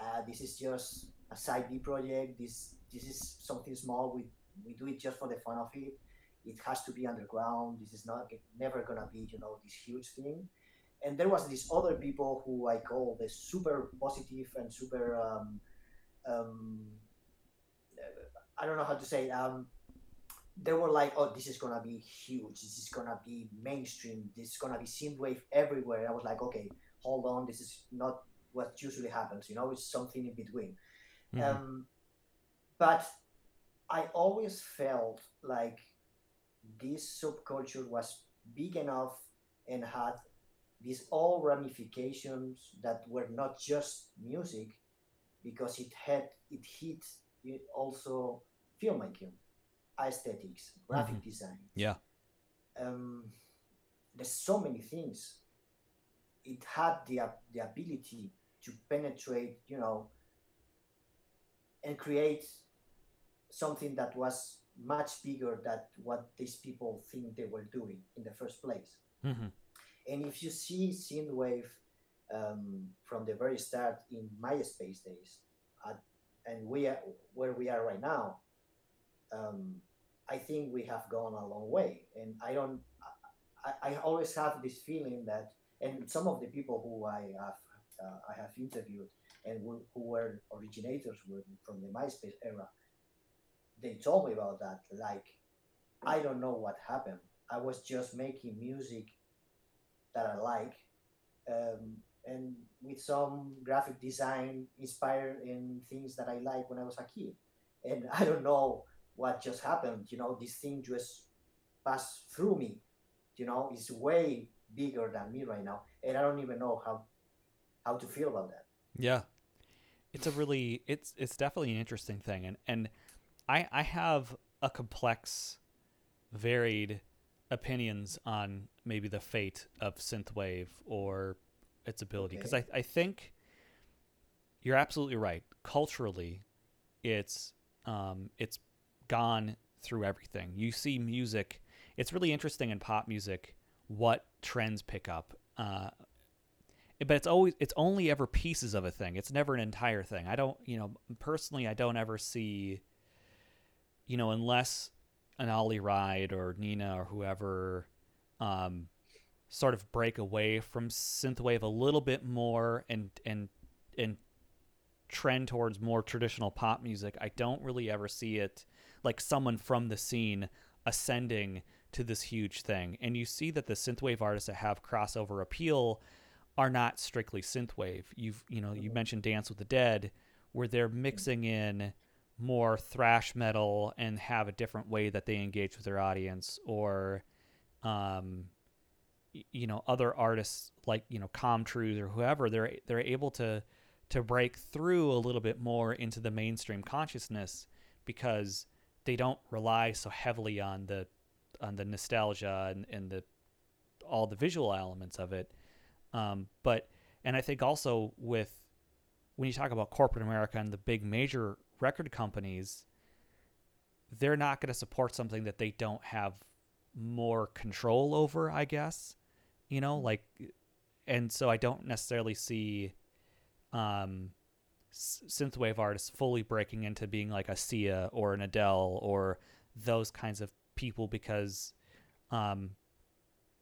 S1: uh, "This is just a side B project. This this is something small. We we do it just for the fun of it. It has to be underground. This is not never gonna be you know this huge thing." And there was these other people who I call the super positive and super um, um, I don't know how to say. Um, they were like, "Oh, this is gonna be huge. This is gonna be mainstream. This is gonna be synthwave everywhere." And I was like, "Okay, hold on. This is not what usually happens. You know, it's something in between." Mm-hmm. Um, but I always felt like this subculture was big enough and had these all ramifications that were not just music, because it had it hit it also filmmaking aesthetics, graphic mm-hmm. design.
S2: Yeah.
S1: Um, there's so many things. It had the the ability to penetrate, you know, and create something that was much bigger than what these people think they were doing in the first place. Mm-hmm. And if you see synthwave um, from the very start in MySpace days, at, and we are where we are right now, um, I think we have gone a long way. And I don't, I, I always have this feeling that, and some of the people who I have, uh, I have interviewed and who, who were originators from the MySpace era, they told me about that. Like, I don't know what happened. I was just making music that I like, um, and with some graphic design inspired in things that I like when I was a kid. And I don't know what just happened. You know, this thing just passed through me. You know, it's way bigger than me right now, and I don't even know how how to feel about that.
S2: Yeah, it's a really it's it's definitely an interesting thing, and and I I have a complex, varied opinions on maybe the fate of synthwave or its ability because okay. I I think you're absolutely right. Culturally, it's um, it's gone through everything. You see music. It's really interesting in pop music what trends pick up. Uh, but it's always it's only ever pieces of a thing. It's never an entire thing. I don't, you know, personally, I don't ever see, you know, unless an Ollie Wride or Nina or whoever, um, sort of break away from synthwave a little bit more and and and trend towards more traditional pop music. I don't really ever see it like someone from the scene ascending to this huge thing. And you see that the synthwave artists that have crossover appeal are not strictly synthwave. You've you know, you mentioned Dance with the Dead, where they're mixing in more thrash metal and have a different way that they engage with their audience or um you know other artists like you know Truth or whoever they're they're able to to break through a little bit more into the mainstream consciousness because they don't rely so heavily on the on the nostalgia and, and the all the visual elements of it. Um, but and I think also with when you talk about corporate America and the big major record companies, they're not going to support something that they don't have more control over, I guess. You know, like, and so I don't necessarily see um, synthwave artists fully breaking into being like a Sia or an Adele or those kinds of people because um,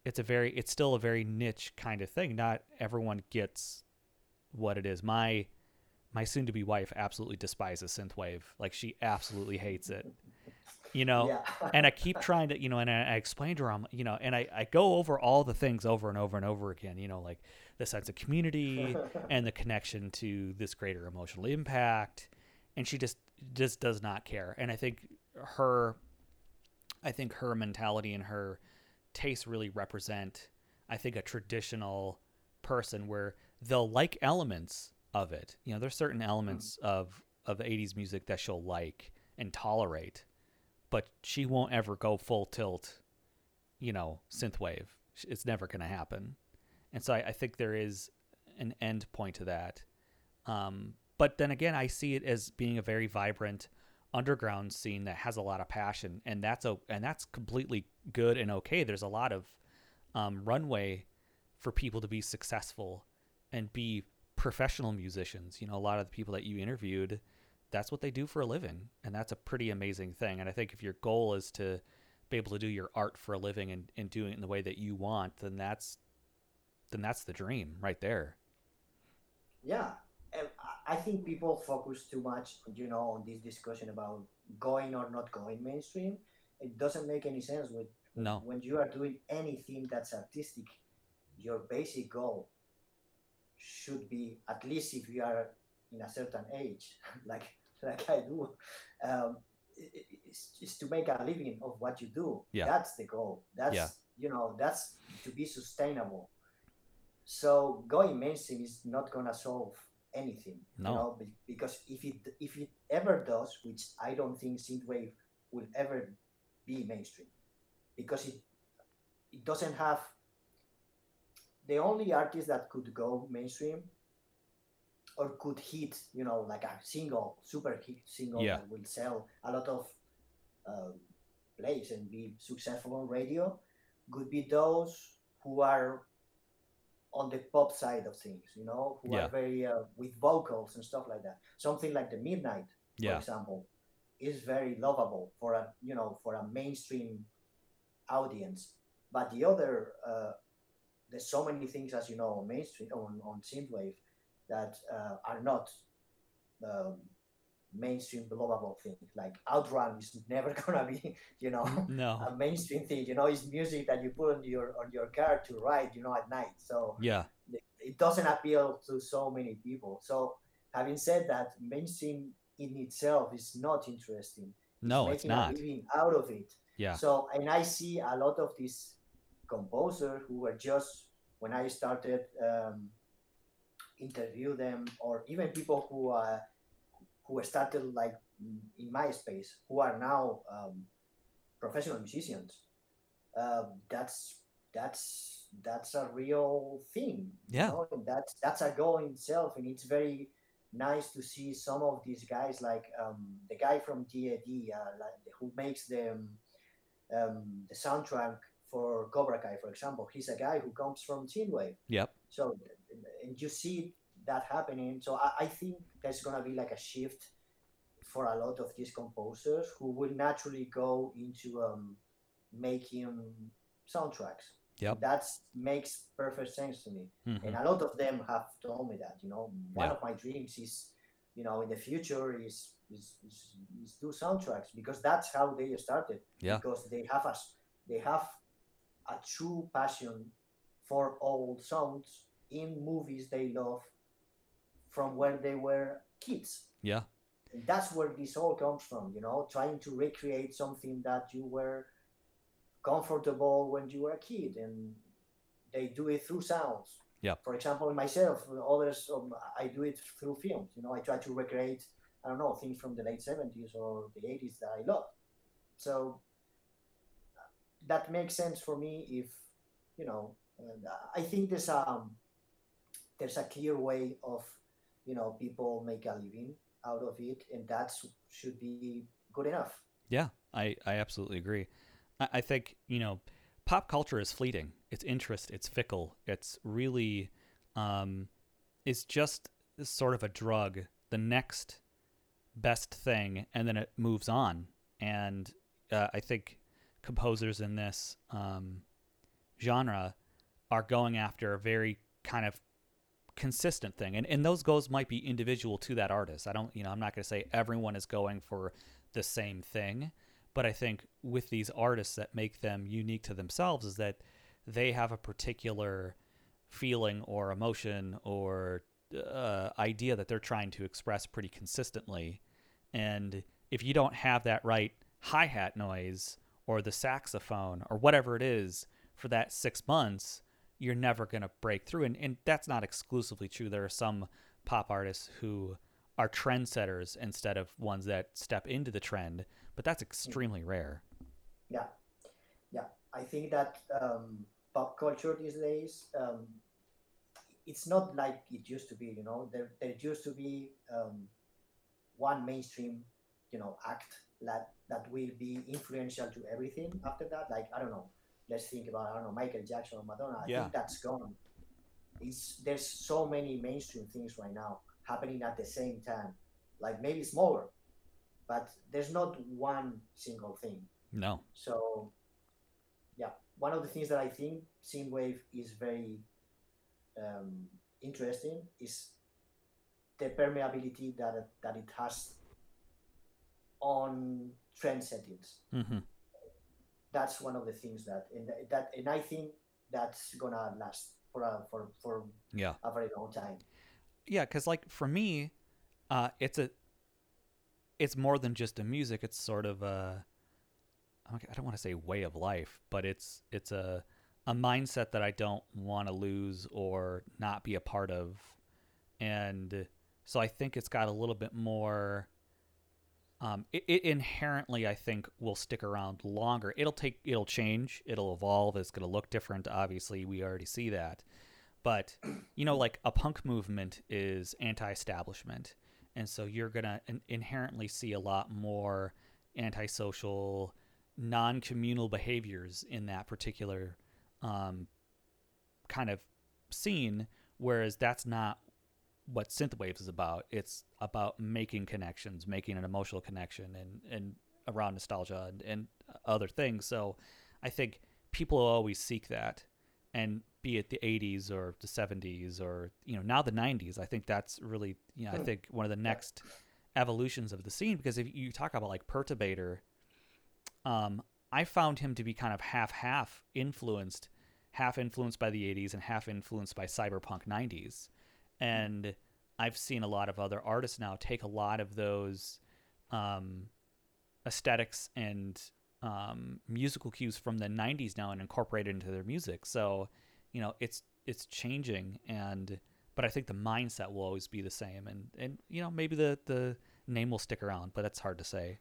S2: it's a very it's still a very niche kind of thing. Not everyone gets what it is. My my soon to be wife absolutely despises synthwave. Like she absolutely hates it. You know, yeah. and I keep trying to, you know, and I, I explain to her, I'm, you know, and I, I go over all the things over and over and over again, you know, like the sense of community and the connection to this greater emotional impact and she just just does not care and i think her I think her mentality and her tastes really represent, I think, a traditional person where they'll like elements of it. You know, there's certain elements mm. of of 80s music that she'll like and tolerate, but she won't ever go full tilt, you know, synthwave. It's never going to happen. And so I, I, think there is an end point to that. Um, but then again, I see it as being a very vibrant underground scene that has a lot of passion, and that's a and that's completely good and okay. There's a lot of um, runway for people to be successful and be professional musicians. You know, a lot of the people that you interviewed, that's what they do for a living, and that's a pretty amazing thing. And I think if your goal is to be able to do your art for a living and, and doing it in the way that you want, then that's then that's the dream right there.
S1: Yeah, and I think people focus too much, you know, on this discussion about going or not going mainstream. It doesn't make any sense with
S2: no.
S1: when you are doing anything that's artistic. Your basic goal should be, at least if you are in a certain age, like like I do, um, is, is to make a living of what you do.
S2: Yeah.
S1: That's the goal. That's yeah. you know that's to be sustainable. So going mainstream is not gonna solve anything.
S2: No.
S1: You know, because if it if it ever does, which I don't think synthwave will ever be mainstream, because it it doesn't have the only artist that could go mainstream or could hit, you know, like a single, super hit single
S2: yeah.
S1: that will sell a lot of um, plays and be successful on radio, could be those who are on the pop side of things, you know, who yeah. are very uh, with vocals and stuff like that. Something like the Midnight, for
S2: yeah.
S1: example, is very lovable for a you know for a mainstream audience. But the other, uh, there's so many things as you know on mainstream on on synthwave that uh, are not um, mainstream lovable thing. Like Outrun is never gonna be, you know,
S2: no.
S1: a mainstream thing. You know, it's music that you put on your on your car to ride, you know, at night. So
S2: yeah,
S1: it doesn't appeal to so many people. So having said that, mainstream in itself is not interesting.
S2: No, it's, it's not.
S1: living out of it.
S2: Yeah.
S1: So and I see a lot of these composers who were just when I started um, interview them or even people who uh, who started like in MySpace, who are now um, professional musicians. Uh, that's that's that's a real thing.
S2: Yeah,
S1: you know? that's that's a goal in itself, and it's very nice to see some of these guys, like um, the guy from DAD, uh, like, who makes the um, the soundtrack for Cobra Kai, for example. He's a guy who comes from Synthwave.
S2: Yep.
S1: So, and you see that happening. So I, I think there's gonna be like a shift for a lot of these composers who will naturally go into um, making soundtracks.
S2: Yep.
S1: That makes perfect sense to me.
S2: Mm-hmm.
S1: And a lot of them have told me that, you know, one
S2: yep.
S1: of my dreams is, you know, in the future is, is, is, is do soundtracks because that's how they started.
S2: Yeah.
S1: Because they have a, they have a true passion for old sounds in movies they love from when they were kids.
S2: Yeah.
S1: And that's where this all comes from, you know, trying to recreate something that you were comfortable when you were a kid and they do it through sounds.
S2: Yeah.
S1: For example, myself, others, um, I do it through films. You know, I try to recreate, I don't know, things from the late 70s or the 80s that I love. So that makes sense for me if, you know, I think there's a, um, there's a clear way of you know people make a living out of it and that should be good enough.
S2: Yeah i i absolutely agree. I, I think you know pop culture is fleeting. It's interest it's fickle. It's really um it's just sort of a drug the next best thing and then it moves on. And uh, i think composers in this um, genre are going after a very kind of consistent thing. And and those goals might be individual to that artist. I don't, you know, I'm not going to say everyone is going for the same thing, but I think with these artists that make them unique to themselves is that they have a particular feeling or emotion or uh, idea that they're trying to express pretty consistently. And if you don't have that right hi hat noise or the saxophone or whatever it is for that six months, you're never going to break through. And, and that's not exclusively true. There are some pop artists who are trendsetters instead of ones that step into the trend, but that's extremely rare.
S1: Yeah, yeah. I think that um, pop culture these days, um, it's not like it used to be. You know, there there used to be um, one mainstream, you know, act that that will be influential to everything after that. Like I don't know, let's think about I don't know Michael Jackson or Madonna. I
S2: Yeah.
S1: think that's gone. It's, there's so many mainstream things right now happening at the same time, like maybe smaller, but there's not one single thing.
S2: No.
S1: So, yeah, one of the things that I think Synthwave is very um, interesting is the permeability that it, that it has on trend settings.
S2: hmm
S1: That's one of the things that and that- and I think that's gonna last for a for for
S2: Yeah.
S1: a very long time.
S2: Yeah, because like for me, uh, it's a, it's more than just a music. It's sort of a, I don't want to say way of life, but it's it's a a mindset that I don't want to lose or not be a part of, and so I think it's got a little bit more. Um, it, it inherently, I think, will stick around longer. It'll take, it'll change, it'll evolve. It's going to look different. Obviously, we already see that but you know like a punk movement is anti-establishment and so you're going to in- inherently see a lot more antisocial non-communal behaviors in that particular um, kind of scene whereas that's not what synthwave is about. It's about making connections making an emotional connection and and around nostalgia and, and other things. So i think people will always seek that. And be it the 80s or the 70s or you know now the 90s i think that's really you know i think one of the next evolutions of the scene. Because if you talk about like perturbator um i found him to be kind of half half influenced half influenced by the 80s and half influenced by cyberpunk 90s and i've seen a lot of other artists now take a lot of those um aesthetics and um, musical cues from the 90s now and incorporate it into their music. So you know it's it's changing and but i think the mindset will always be the same. And and you know maybe the the name will stick around but that's hard to say.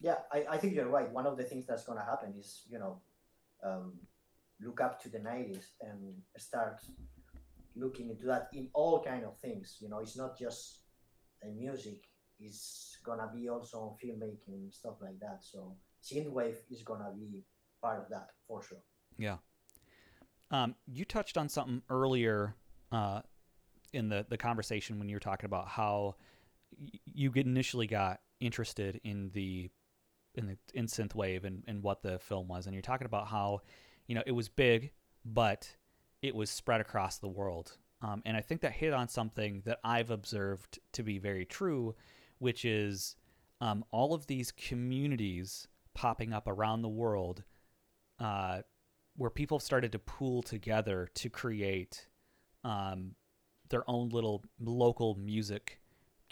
S1: Yeah, I, I think you're right. One of the things that's gonna happen is you know um, look up to the '90s and start looking into that in all kind of things. You know, it's not just a music. It's gonna be also on filmmaking stuff like that. So synthwave is gonna be part of that for sure. Yeah.
S2: Um, you touched on something earlier uh, in the, the conversation when you were talking about how you initially got interested in the in the in synthwave and, and what the film was and you're talking about how you know it was big but it was spread across the world. Um, and i think that hit on something that i've observed to be very true which is um, all of these communities popping up around the world uh, where people started to pool together to create um, their own little local music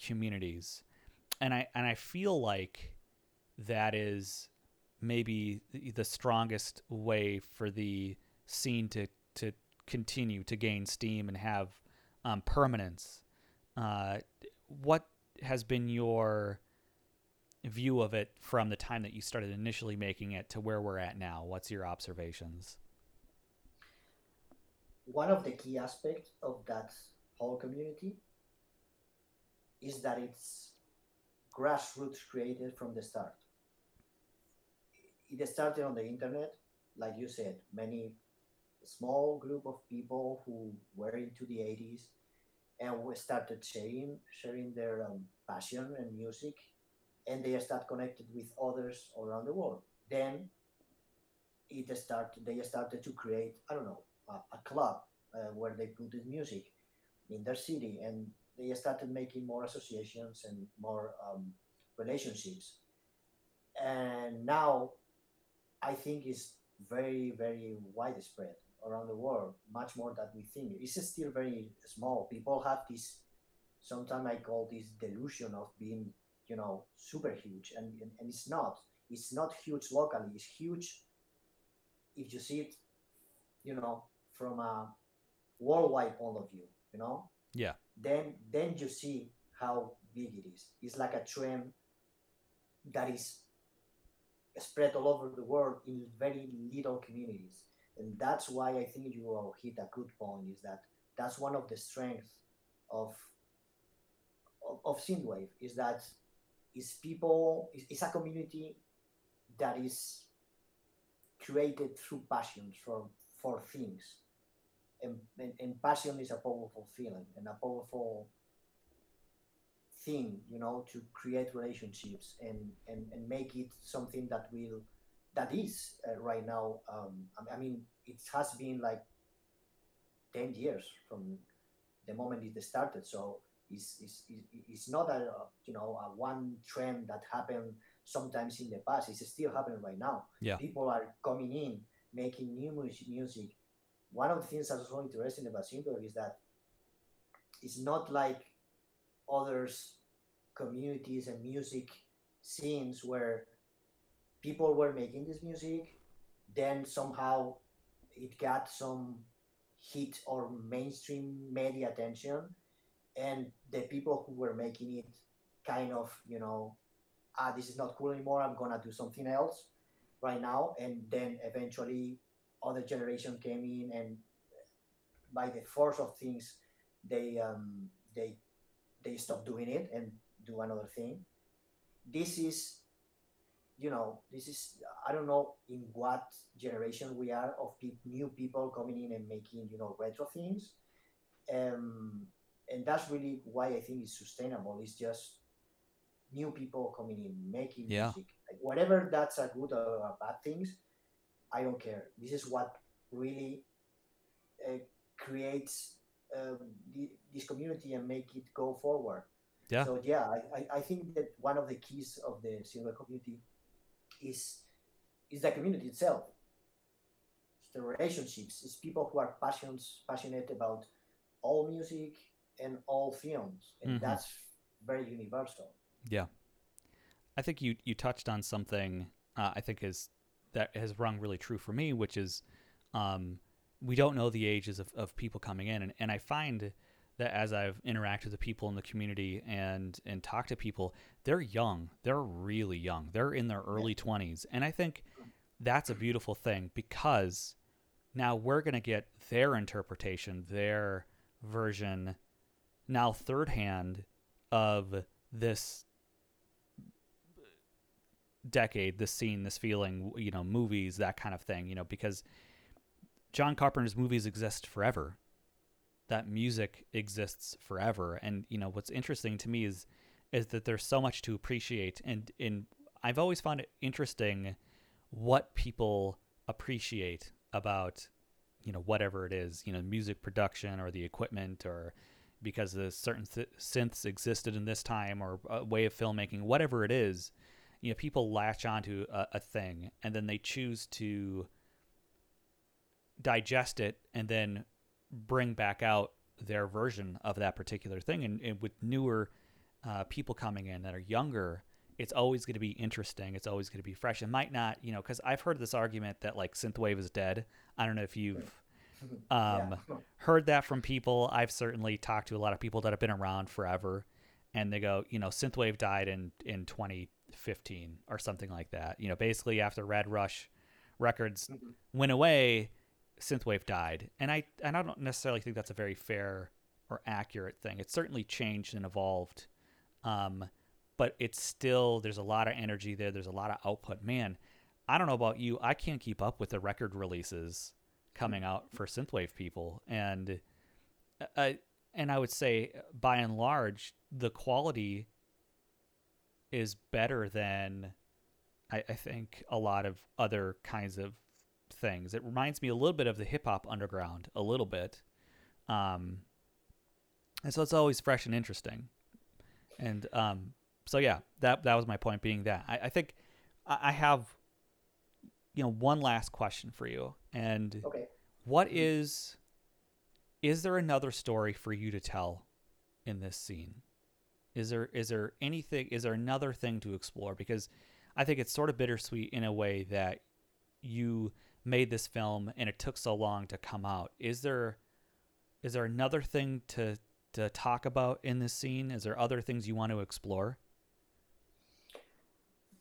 S2: communities. And i and i feel like that is maybe the- strongest way for the scene to to continue to gain steam and have um, permanence. Uh, what has been your view of it from the time that you started initially making it to where we're at now? What's your observations?
S1: one of the key aspects of that whole community is that it's grassroots created from the start. It started on the internet, like you said, many small group of people who were into the 80s and we started sharing sharing their um, passion and music and they start connected with others around the world. Then it started they started to create i don't know a, a club uh, where they put the music in their city and they started making more associations and more um, relationships. And now i think it's very very widespread around the world much more than we think it's still very small people have this sometimes i call this delusion of being you know super huge and, and, and it's not it's not huge locally. It's huge if you see it, you know, from a worldwide point of view. You know.
S2: Yeah.
S1: Then then you see how big it is. It's like a trend that is spread all over the world in very little communities. And that's why I think you will hit a good point is that that's one of the strengths of of, of synthwave is that is people is a community that is created through passion for for things. And, and, and passion is a powerful feeling and a powerful thing you know to create relationships and and, and make it something that will that is uh, right now um, I mean it has been like 10 years from the moment it started. So it's, it's, it's not a you know a one trend that happened sometimes in the past. It's still happening right now.
S2: Yeah.
S1: People are coming in making new music. One of the things that's so interesting about synthwave is that it's not like others communities and music scenes where people were making this music, then somehow it got some hit or mainstream media attention, and the people who were making it kind of, you know, ah, this is not cool anymore. I'm gonna do something else right now, and then eventually other generation came in, and by the force of things, they um, they they stopped doing it, and do another thing. This is, you know, this is I don't know in what generation we are of pe- new people coming in and making you know retro things, um, and that's really why I think it's sustainable. It's just new people coming in making
S2: yeah.
S1: music, like, whatever that's a good or a bad things. I don't care. This is what really uh, creates um, the, this community and make it go forward.
S2: Yeah.
S1: So yeah, I, I think that one of the keys of the silver community is is the community itself. It's the relationships. It's people who are passions passionate about all music and all films, and mm-hmm. that's very universal.
S2: Yeah, I think you you touched on something. Uh, I think is that has rung really true for me, which is um, we don't know the ages of, of people coming in, and, and I find that as I've interacted with people in the community and and talked to people, they're young. They're really young. They're in their early twenties, and I think that's a beautiful thing because now we're going to get their interpretation, their version, now third hand of this decade, this scene, this feeling, you know, movies, that kind of thing, you know, because John Carpenter's movies exist forever that music exists forever. And you know what's interesting to me is is that there's so much to appreciate, and in I've always found it interesting what people appreciate about you know whatever it is, you know, music production or the equipment or because the certain th- synths existed in this time or a way of filmmaking, whatever it is, you know, people latch onto a, a thing and then they choose to digest it and then bring back out their version of that particular thing. And, and with newer uh, people coming in that are younger, it's always going to be interesting. It's always going to be fresh. It might not, you know, because I've heard this argument that like synthwave is dead. I don't know if you've um, yeah. heard that from people. I've certainly talked to a lot of people that have been around forever, and they go, you know, synthwave died in in 2015 or something like that. You know, basically after Red Rush Records mm-hmm. went away, synthwave died, and I and I don't necessarily think that's a very fair or accurate thing. It's certainly changed and evolved, um, but it's still there's a lot of energy there. There's a lot of output. Man, I don't know about you. I can't keep up with the record releases coming out for synthwave people, and uh, and I would say by and large the quality is better than I, I think a lot of other kinds of things. It reminds me a little bit of the hip hop underground, a little bit. Um, and so it's always fresh and interesting. And um, so yeah, that that was my point. Being that I, I think I, I have, you know, one last question for you. And
S1: okay.
S2: what is is there another story for you to tell in this scene? Is there is there anything? Is there another thing to explore? Because I think it's sort of bittersweet in a way that you made this film and it took so long to come out. Is there is there another thing to to talk about in this scene? Is there other things you want to explore?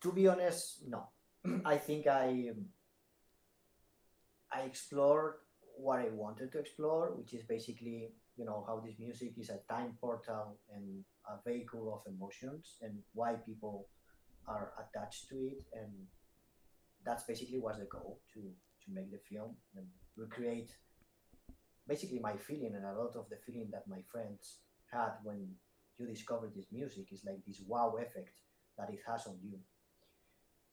S1: To be honest, no. I think I um, I explored what I wanted to explore, which is basically you know how this music is a time portal and a vehicle of emotions and why people are attached to it and that's basically was the goal to to make the film and recreate basically my feeling and a lot of the feeling that my friends had when you discover this music is like this wow effect that it has on you.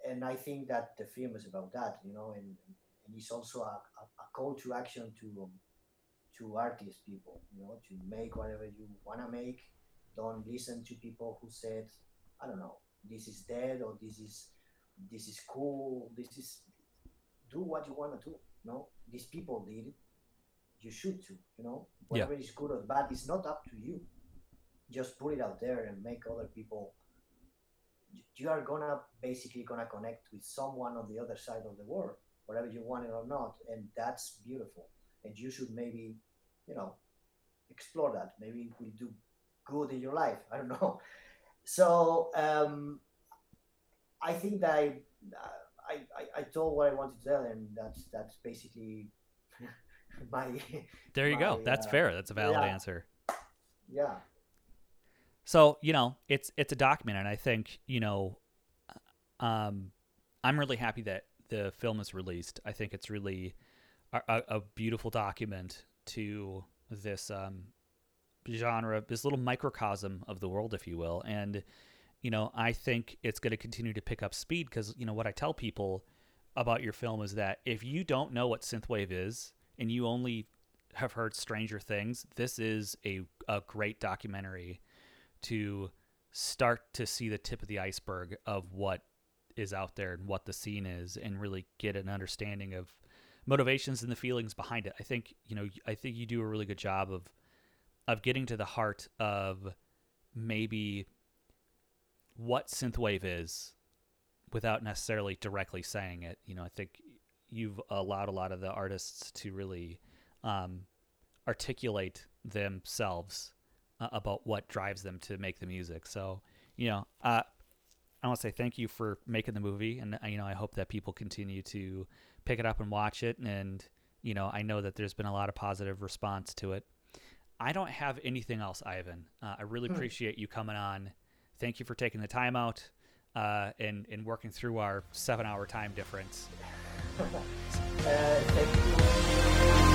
S1: And i think that the film is about that you know and, and it's also a, a, a call to action to um, to artist people you know to make whatever you want to make. Don't listen to people who said i don't know this is dead or this is this is cool this is do what you want to do you know? These people did it. You should too you know? Whatever yeah. is good or bad is not up to you. Just put it out there and make other people you are gonna basically gonna connect with someone on the other side of the world whatever you want it or not and that's beautiful. And you should maybe you know explore that. Maybe it will do good in your life. I don't know. So um, i think that I, I, I, I told what i wanted to tell and that's that's basically my
S2: there you
S1: my,
S2: go that's
S1: uh,
S2: fair. That's a valid
S1: yeah.
S2: answer.
S1: Yeah.
S2: So you know it's it's a document and i think you know um i'm really happy that the film is released. I think it's really a, a beautiful document to this um, genre, this little microcosm of the world, if you will. And, you know, I think it's going to continue to pick up speed because, you know, what I tell people about your film is that if you don't know what synthwave is and you only have heard Stranger Things, this is a, a great documentary to start to see the tip of the iceberg of what is out there and what the scene is and really get an understanding of motivations and the feelings behind it. I think you know I think you do a really good job of of getting to the heart of maybe what synthwave is without necessarily directly saying it. You know, I think you've allowed a lot of the artists to really um, articulate themselves uh, about what drives them to make the music. So, you know, uh, I want to say thank you for making the movie, and uh, you know, I hope that people continue to pick it up and watch it. And, you know, I know that there's been a lot of positive response to it. I don't have anything else, Ivan. Uh, I really hmm. appreciate you coming on. Thank you for taking the time out uh, and, and working through our seven hour time difference.
S1: uh,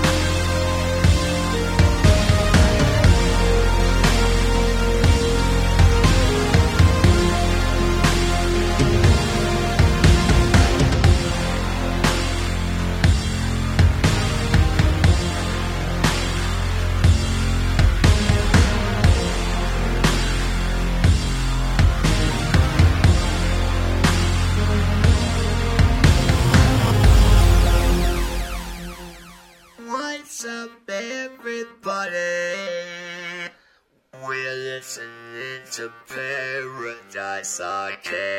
S3: to Paradise Arcade.